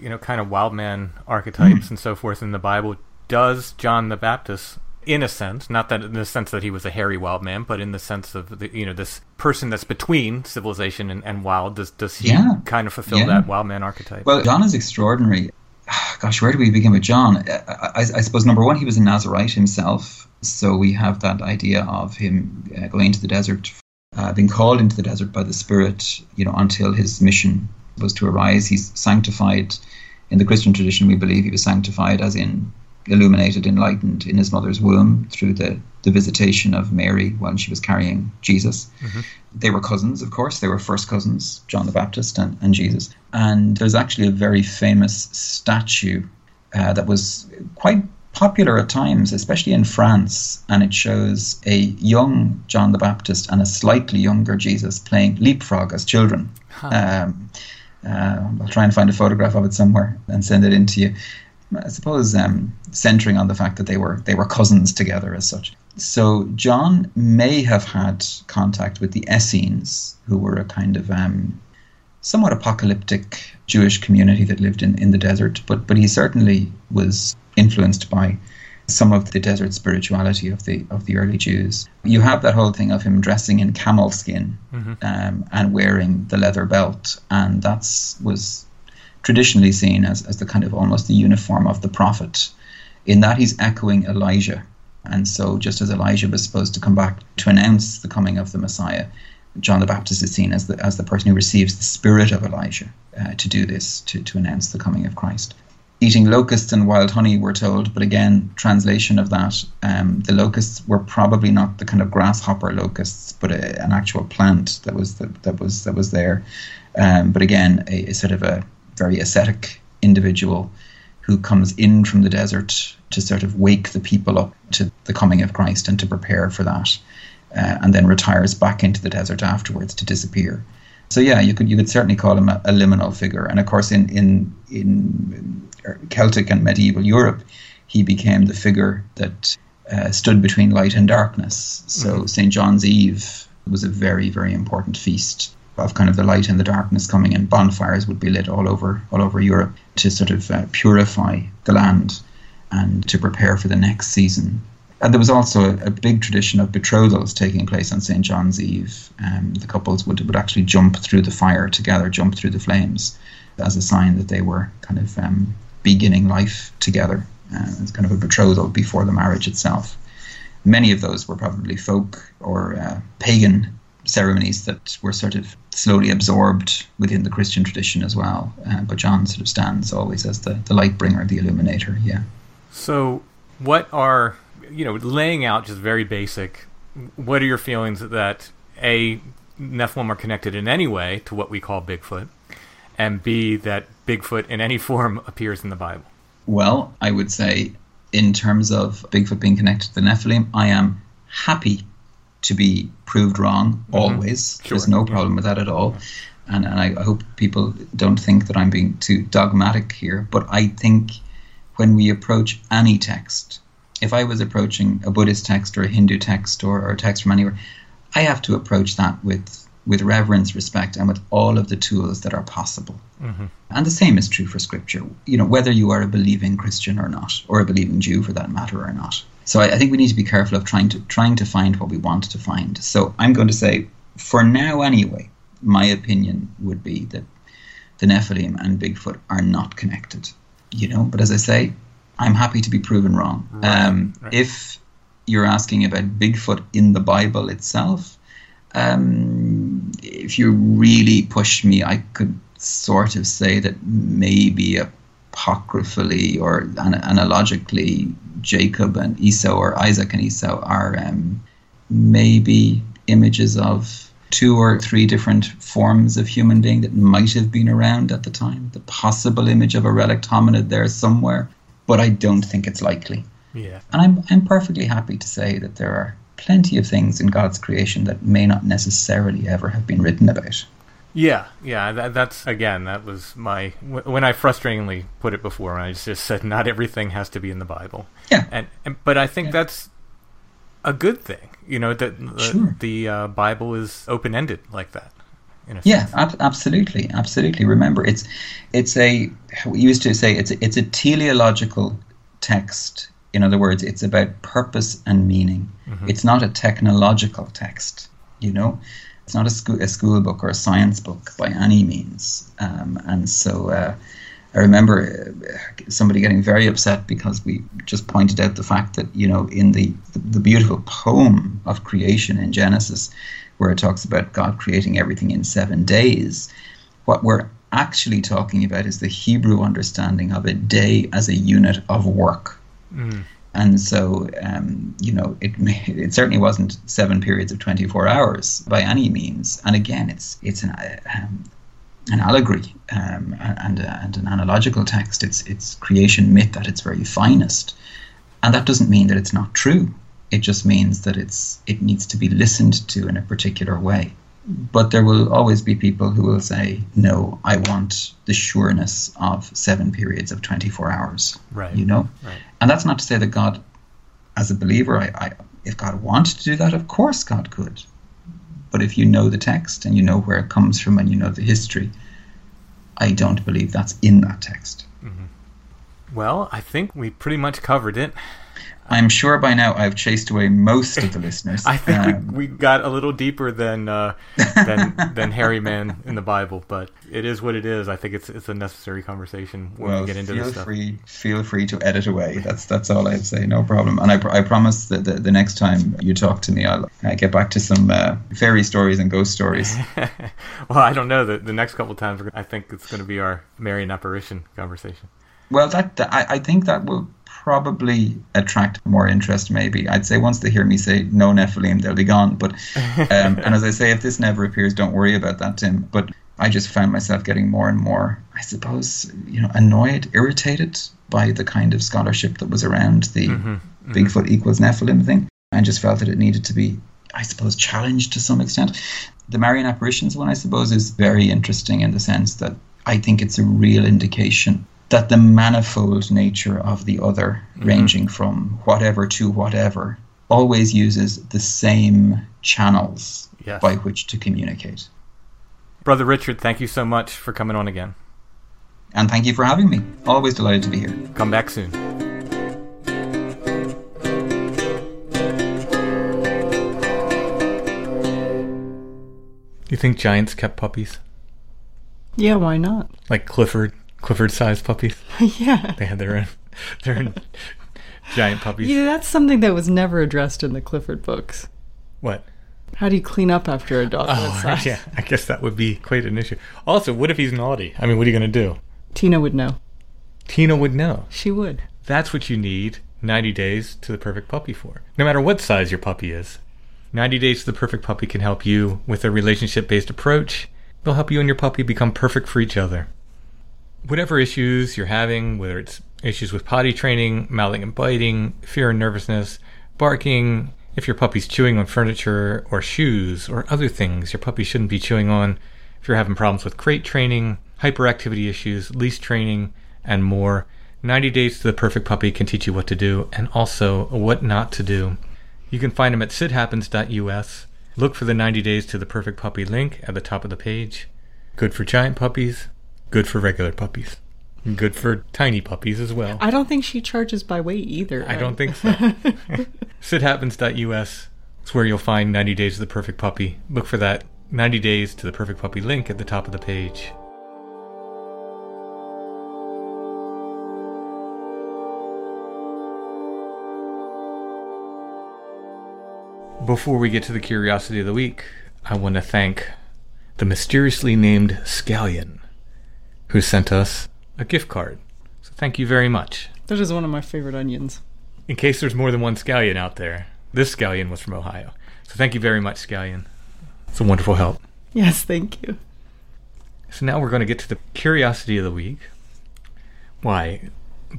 you know, kind of wild man archetypes and so forth in the Bible. Does John the Baptist, in a sense, not that in the sense that he was a hairy wild man, but in the sense of the, you know, this person that's between civilization and, and wild, does does he Yeah. kind of fulfill Yeah. that wild man archetype? Well, John is extraordinary. Gosh, where do we begin with John? I, I, I suppose number one, he was a Nazarite himself, so we have that idea of him uh, going into the desert, uh, being called into the desert by the Spirit, you know, until his mission was to arise. He's sanctified in the Christian tradition. We believe he was sanctified as in illuminated, enlightened in his mother's womb through the, the visitation of Mary when she was carrying Jesus. They were cousins, of course. They were first cousins, John the Baptist and, and Jesus. And there's actually a very famous statue uh, that was quite popular at times, especially in France. And it shows a young John the Baptist and a slightly younger Jesus playing leapfrog as children. Um, uh, I'll try and find a photograph of it somewhere and send it in to you. I suppose um, centering on the fact that they were they were cousins together as such. So John may have had contact with the Essenes, who were a kind of um, somewhat apocalyptic Jewish community that lived in, in the desert, but but he certainly was influenced by some of the desert spirituality of the of the early Jews. You have that whole thing of him dressing in camel skin um, and wearing the leather belt, and that's was traditionally seen as, as the kind of almost the uniform of the prophet, in that he's echoing Elijah. And so, just as Elijah was supposed to come back to announce the coming of the Messiah, John the Baptist is seen as the as the person who receives the spirit of Elijah uh, to do this to to announce the coming of Christ. Eating locusts and wild honey, we're told, but again, translation of that, um, the locusts were probably not the kind of grasshopper locusts, but a, an actual plant that was the, that was that was there. Um, but again, a, a sort of a very ascetic individual who comes in from the desert to sort of wake the people up to the coming of Christ and to prepare for that, uh, and then retires back into the desert afterwards to disappear. So yeah, you could you could certainly call him a, a liminal figure, and of course in in in Celtic and medieval Europe, he became the figure that uh, stood between light and darkness. So mm-hmm. St. John's Eve was a very, very important feast of kind of the light and the darkness coming in. Bonfires would be lit all over all over Europe to sort of uh, purify the land and to prepare for the next season. And there was also a, a big tradition of betrothals taking place on St. John's Eve. Um, the couples would, would actually jump through the fire together, jump through the flames, as a sign that they were kind of um, beginning life together. Uh, it's kind of a betrothal before the marriage itself. Many of those were probably folk or uh, pagan ceremonies that were sort of slowly absorbed within the Christian tradition as well. Uh, but John sort of stands always as the, the light bringer, the illuminator, yeah. So, what are, you know, laying out just very basic, what are your feelings that A, Nephilim are connected in any way to what we call Bigfoot? and B, that Bigfoot in any form appears in the Bible? Well, I would say, in terms of Bigfoot being connected to the Nephilim, I am happy to be proved wrong mm-hmm. always. Sure. There's no problem yeah. with that at all. And, and I hope people don't think that I'm being too dogmatic here, but I think when we approach any text, if I was approaching a Buddhist text or a Hindu text or, or a text from anywhere, I have to approach that with with reverence, respect, and with all of the tools that are possible. Mm-hmm. And the same is true for Scripture. You know, whether you are a believing Christian or not, or a believing Jew for that matter or not. So I, I think we need to be careful of trying to trying to find what we want to find. So I'm going to say, for now anyway, my opinion would be that the Nephilim and Bigfoot are not connected. You know, but as I say, I'm happy to be proven wrong. Right. Um, right. If you're asking about Bigfoot in the Bible itself, um, if you really push me, I could sort of say that maybe apocryphally or an- analogically, Jacob and Esau or Isaac and Esau are um, maybe images of two or three different forms of human being that might have been around at the time. The possible image of a relict hominid there somewhere, but I don't think it's likely. Yeah. And I'm I'm perfectly happy to say that there are plenty of things in God's creation that may not necessarily ever have been written about. Yeah, yeah, that, that's again, that was my when I frustratingly put it before. I just said not everything has to be in the Bible. Yeah, and, and but I think yeah. that's a good thing. You know that the, sure. the uh, Bible is open ended like that. yeah, ab- absolutely, absolutely. Remember, it's it's a we used to say it's a, it's a teleological text in other words, it's about purpose and meaning. Mm-hmm. It's not a technological text, you know? It's not a school, a school book or a science book by any means. Um, and so uh, I remember uh, somebody getting very upset because we just pointed out the fact that, you know, in the, the, the beautiful poem of creation in Genesis, where it talks about God creating everything in seven days, what we're actually talking about is the Hebrew understanding of a day as a unit of work. Mm. And so, um, you know, it it certainly wasn't seven periods of 24 hours by any means. And again, it's it's an um, an allegory um, and uh, and an analogical text. It's it's creation myth at its very finest, and that doesn't mean that it's not true. It just means that it's it needs to be listened to in a particular way but there will always be people who will say, no, I want the sureness of seven periods of 24 hours. Right. You know? Right. And that's not to say that God, as a believer, I, I, if God wanted to do that, of course God could. But if you know the text and you know where it comes from and you know the history, I don't believe that's in that text. Mm-hmm. Well, I think we pretty much covered it. I'm sure by now I've chased away most of the listeners. I think Um, we, we got a little deeper than uh, than than Hairy Man in the Bible, but it is what it is. I think it's it's a necessary conversation when well, we get into feel this stuff. free, feel free to edit away. That's that's all I'd say. No problem. And I, pr- I promise that the, the next time you talk to me, I'll uh, get back to some uh, fairy stories and ghost stories. well, I don't know. The, the next couple times, I think it's going to be our Marian apparition conversation. Well, that, that- I, I think that will probably attract more interest. Maybe I'd say once they hear me say no Nephilim, they'll be gone. But um, and as I say, if this never appears, don't worry about that, Tim. But I just found myself getting more and more, I suppose, you know, annoyed, irritated by the kind of scholarship that was around the Bigfoot equals Nephilim thing, and just felt that it needed to be, I suppose, challenged to some extent. The Marian apparitions one, I suppose, is very interesting in the sense that I think it's a real indication that the manifold nature of the other, mm-hmm. ranging from whatever to whatever, always uses the same channels Yes. by which to communicate. Brother Richard, thank you so much for coming on again. And thank you for having me. Always delighted to be here. Come back soon. You think giants kept puppies? Yeah, why not? Like Clifford, Clifford-sized puppies? yeah. They had their own, their own giant puppies. Yeah, that's something that was never addressed in the Clifford books. What? How do you clean up after a dog oh, that Oh, size? yeah. I guess that would be quite an issue. Also, what if he's naughty? I mean, what are you going to do? Tina would know. Tina would know. She would. That's what you need 90 days to the perfect puppy for. No matter what size your puppy is. 90 days to the perfect puppy can help you with a relationship based approach. They'll help you and your puppy become perfect for each other. Whatever issues you're having, whether it's issues with potty training, mouthing and biting, fear and nervousness, barking, if your puppy's chewing on furniture or shoes or other things your puppy shouldn't be chewing on, if you're having problems with crate training, hyperactivity issues, leash training, and more, 90 Days to the Perfect Puppy can teach you what to do and also what not to do. You can find them at sithappens.us. Look for the 90 Days to the Perfect Puppy link at the top of the page. Good for giant puppies, good for regular puppies, good for tiny puppies as well. I don't think she charges by weight either. I don't think so. sithappens.us is where you'll find 90 Days to the Perfect Puppy. Look for that 90 Days to the Perfect Puppy link at the top of the page. Before we get to the curiosity of the week, I want to thank the mysteriously named Scallion, who sent us a gift card. So thank you very much. That is one of my favorite onions. In case there's more than one scallion out there, this scallion was from Ohio. So thank you very much, scallion. It's a wonderful help. Yes, thank you. So now we're going to get to the curiosity of the week. Why,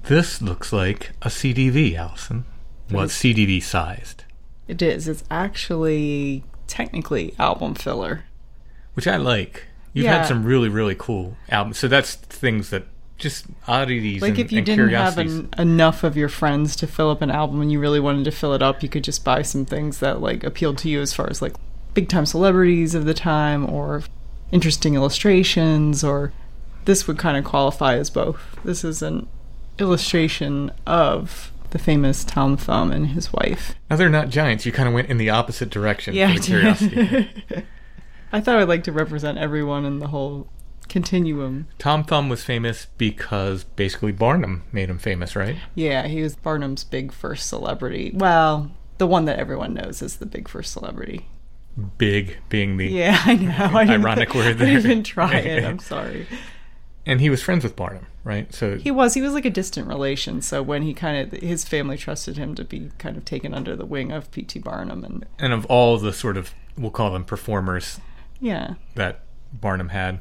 this looks like a CDV, Allison. Well, it's CDV sized, It is. It's actually technically album filler. which I like. You've Yeah. had some really, really cool albums. So that's things that just oddities Like and, if you didn't have curiosities. enough of your friends to fill up an album and you really wanted to fill it up, you could just buy some things that like appealed to you as far as like big time celebrities of the time or interesting illustrations or this would kind of qualify as both. This is an illustration of the famous Tom Thumb and his wife. Now they're not giants. You kind of went in the opposite direction Yeah, for the curiosity. I thought I'd like to represent everyone in the whole continuum. Tom Thumb was famous because basically Barnum made him famous, right? Yeah, he was Barnum's big first celebrity. Well, the one that everyone knows is the big first celebrity. Big being the Yeah, I know. I Ironic word I there. didn't even try it. I'm sorry. and he was friends with Barnum, right? So He was. He was like a distant relation. So when he kind of his family trusted him to be kind of taken under the wing of P.T. Barnum, and and of all the sort of we'll call them performers yeah, that Barnum had,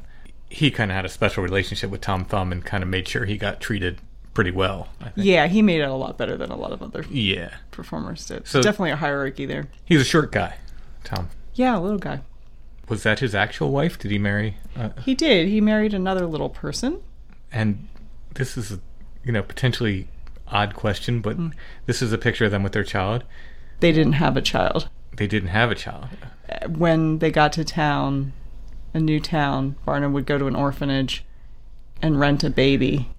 he kind of had a special relationship with Tom Thumb and kind of made sure he got treated pretty well. I think. yeah, he made it a lot better than a lot of other Yeah, performers did. So- definitely a hierarchy there. He's a short guy. Tom Yeah, a little guy. was that his actual wife? Did he marry? Uh, He did. He married another little person. and this is a you know potentially odd question, but this is a picture of them with their child. They didn't have a child. They didn't have a child. When they got to town, a new town, Barnum would go to an orphanage and rent a baby.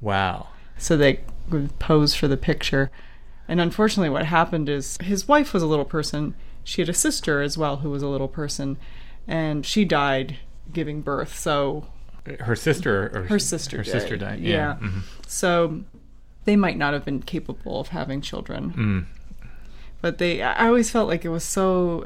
Wow. so they would pose for the picture. And unfortunately, what happened is his wife was a little person. She had a sister as well who was a little person, and she died giving birth. So Her sister or her sister her died. sister died. Yeah. Yeah. mhm. So they might not have been capable of having children. Mm. But they, I always felt like it was so.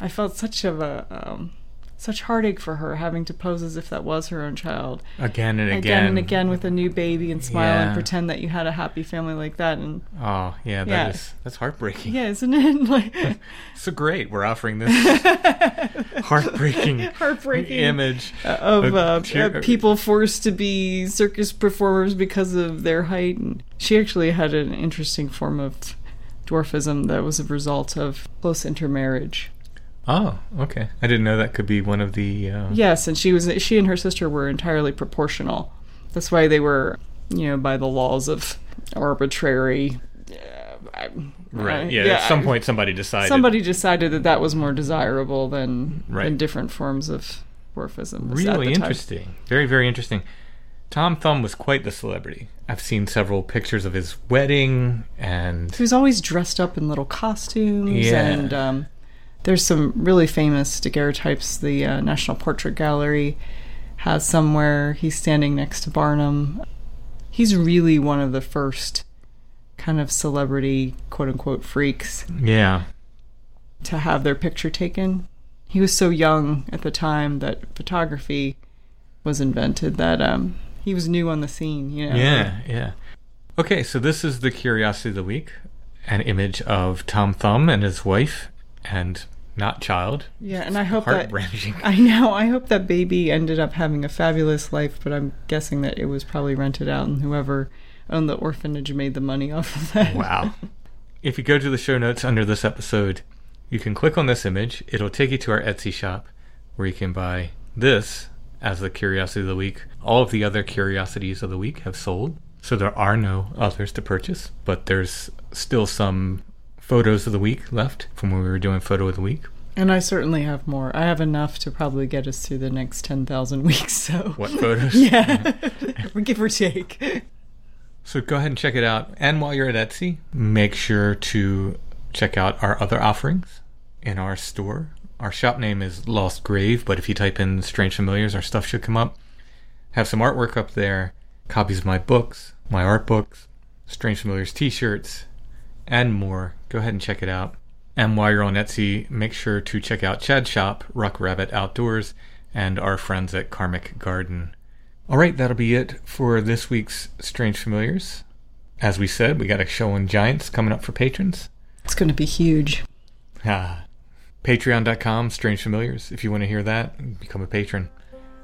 I, I felt such of a um, such heartache for her having to pose as if that was her own child Again and again. again and again with a new baby and smile and pretend that you had a happy family like that. And Oh, yeah, Yeah. that is that's heartbreaking. yeah, isn't it like So great. We're offering this heartbreaking heartbreaking image of uh, cheer- uh, people forced to be circus performers because of their height. And she actually had an interesting form of dwarfism that was a result of close intermarriage. Oh, okay. I didn't know that could be one of the. Uh, Yes, and she was she and her sister were entirely proportional. That's why they were, you know, by the laws of arbitrary. Uh, Right. uh, Yeah. At some point, somebody decided. somebody decided that that was more desirable than Right. than different forms of dwarfism. Really the time. interesting. Very, very interesting. Tom Thumb was quite the celebrity. I've seen several pictures of his wedding, and He was always dressed up in little costumes, Yeah. and um, there's some really famous daguerreotypes. The uh, National Portrait Gallery has somewhere. He's standing next to Barnum. He's really one of the first kind of celebrity, quote unquote, freaks yeah, to have their picture taken. He was so young at the time that photography was invented that um, he was new on the scene. You know, yeah, yeah. Okay, so this is the curiosity of the week: an image of Tom Thumb and his wife, and not child. Yeah, and I hope that. I know. I hope that baby ended up having a fabulous life, but I'm guessing that it was probably rented out, and whoever owned the orphanage made the money off of that. Wow. If you go to the show notes under this episode, you can click on this image. It'll take you to our Etsy shop where you can buy this as the curiosity of the week. All of the other curiosities of the week have sold, so there are no others to purchase, but there's still some photos of the week left from when we were doing photo of the week. And I certainly have more. I have enough to probably get us through the next ten thousand weeks. So What photos? yeah, give or take. So go ahead and check it out. And while you're at Etsy, make sure to check out our other offerings in our store. Our shop name is Lost Grave, but if you type in Strange Familiars, our stuff should come up. Have some artwork up there, copies of my books, my art books, Strange Familiars t shirts, and more. Go ahead and check it out. And while you're on Etsy, make sure to check out Chad's shop, Ruck Rabbit Outdoors, and our friends at Karmic Garden. All right, that'll be it for this week's Strange Familiars. As we said, we got a show on Giants coming up for patrons. It's going to be huge. Ah, Patreon.com, Strange Familiars. If you want to hear that, become a patron.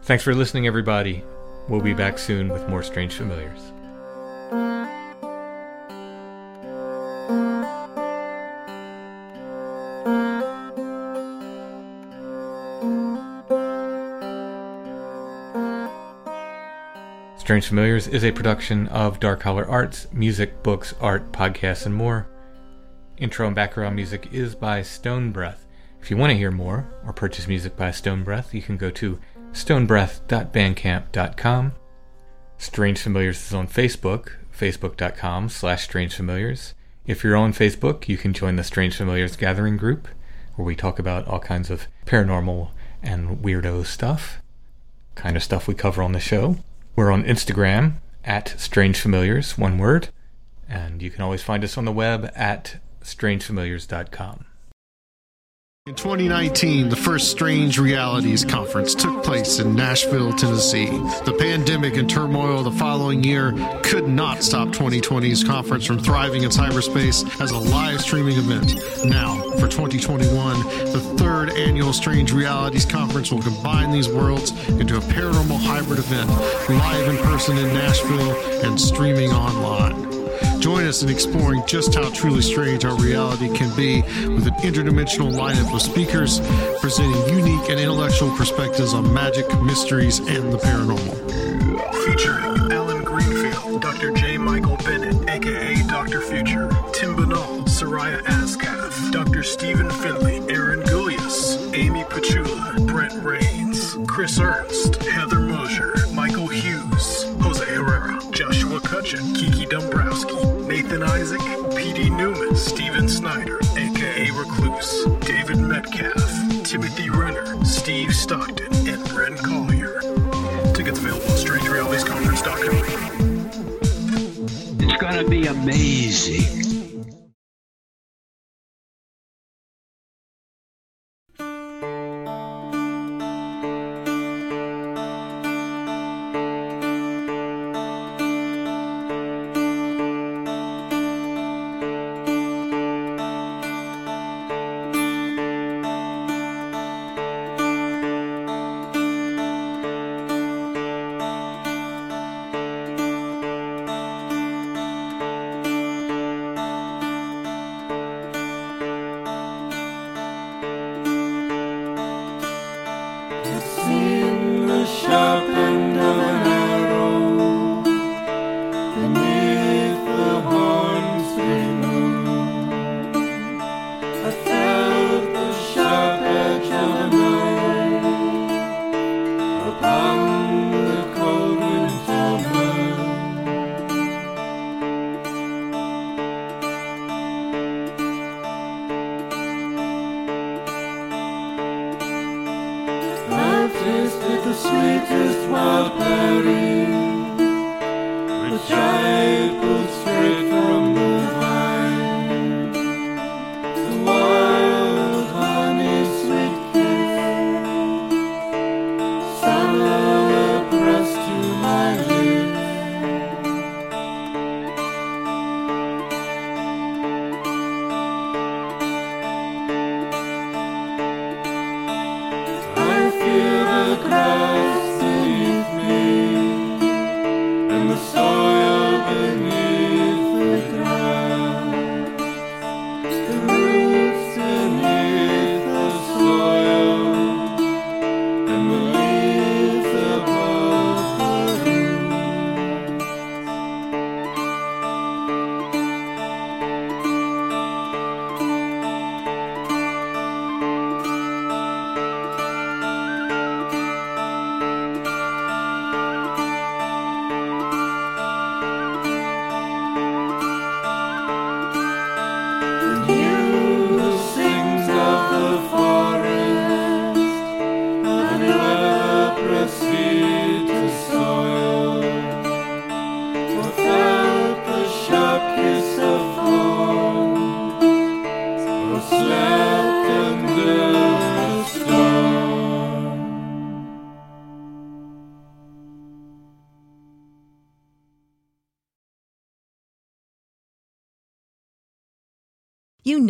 Thanks for listening, everybody. We'll be back soon with more Strange Familiars. Strange Familiars is a production of Dark Holler Arts, music, books, art, podcasts, and more. Intro and background music is by Stone Breath. If you want to hear more or purchase music by Stone Breath, you can go to stonebreath.bandcamp.com. Strange Familiars is on Facebook, facebook.com slash Strange Familiars. If you're on Facebook, you can join the Strange Familiars Gathering group, where we talk about all kinds of paranormal and weirdo stuff, kind of stuff we cover on the show. We're on Instagram at Strange Familiars, one word, and you can always find us on the web at strangefamiliars.com. In 2019, the first Strange Realities Conference took place in Nashville, Tennessee. The pandemic and turmoil of the following year could not stop 2020's conference from thriving in cyberspace as a live streaming event. Now, for 2021, the third annual Strange Realities Conference will combine these worlds into a paranormal hybrid event, live in person in Nashville and streaming online. Join us in exploring just how truly strange our reality can be with an interdimensional lineup of speakers presenting unique and intellectual perspectives on magic, mysteries, and the paranormal. Featuring Allen Greenfield, Dr. J. Michael Bennett, aka Dr. Future, Tim Binnall, Soraya Ascaf, Dr. Stephen Finley, Aaron Gulyas, Amy Pachula, Brent Rains, Chris Ernst, Heather Mosier, Michael Hughes, Jose Herrera, Joshua Cutchin, Keith Ryan Isaac, P.D. Newman, Steven Snyder, aka Recluse, David Metcalf, Timothy Renner, Steve Stockton, and Ren Collier. Tickets available at StrangeRealitiesConference.com. It's gonna be amazing.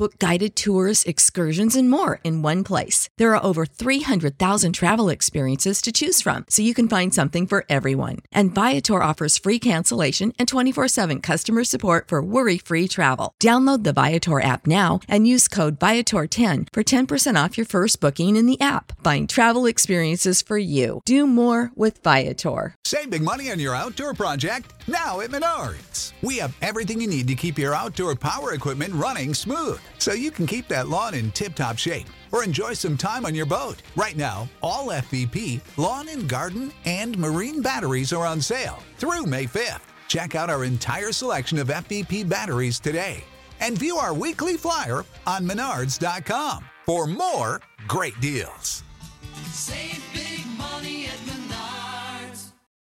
Book guided tours, excursions, and more in one place. There are over 300,000 travel experiences to choose from, so you can find something for everyone. And Viator offers free cancellation and 24 7 customer support for worry free travel. Download the Viator app now and use code Viator10 for 10% off your first booking in the app. Find travel experiences for you. Do more with Viator. Save big money on your outdoor project now at Menards. We have everything you need to keep your outdoor power equipment running smooth so you can keep that lawn in tip top shape or enjoy some time on your boat. Right now, all FVP, lawn and garden, and marine batteries are on sale through May 5th. Check out our entire selection of FVP batteries today and view our weekly flyer on menards.com for more great deals. Save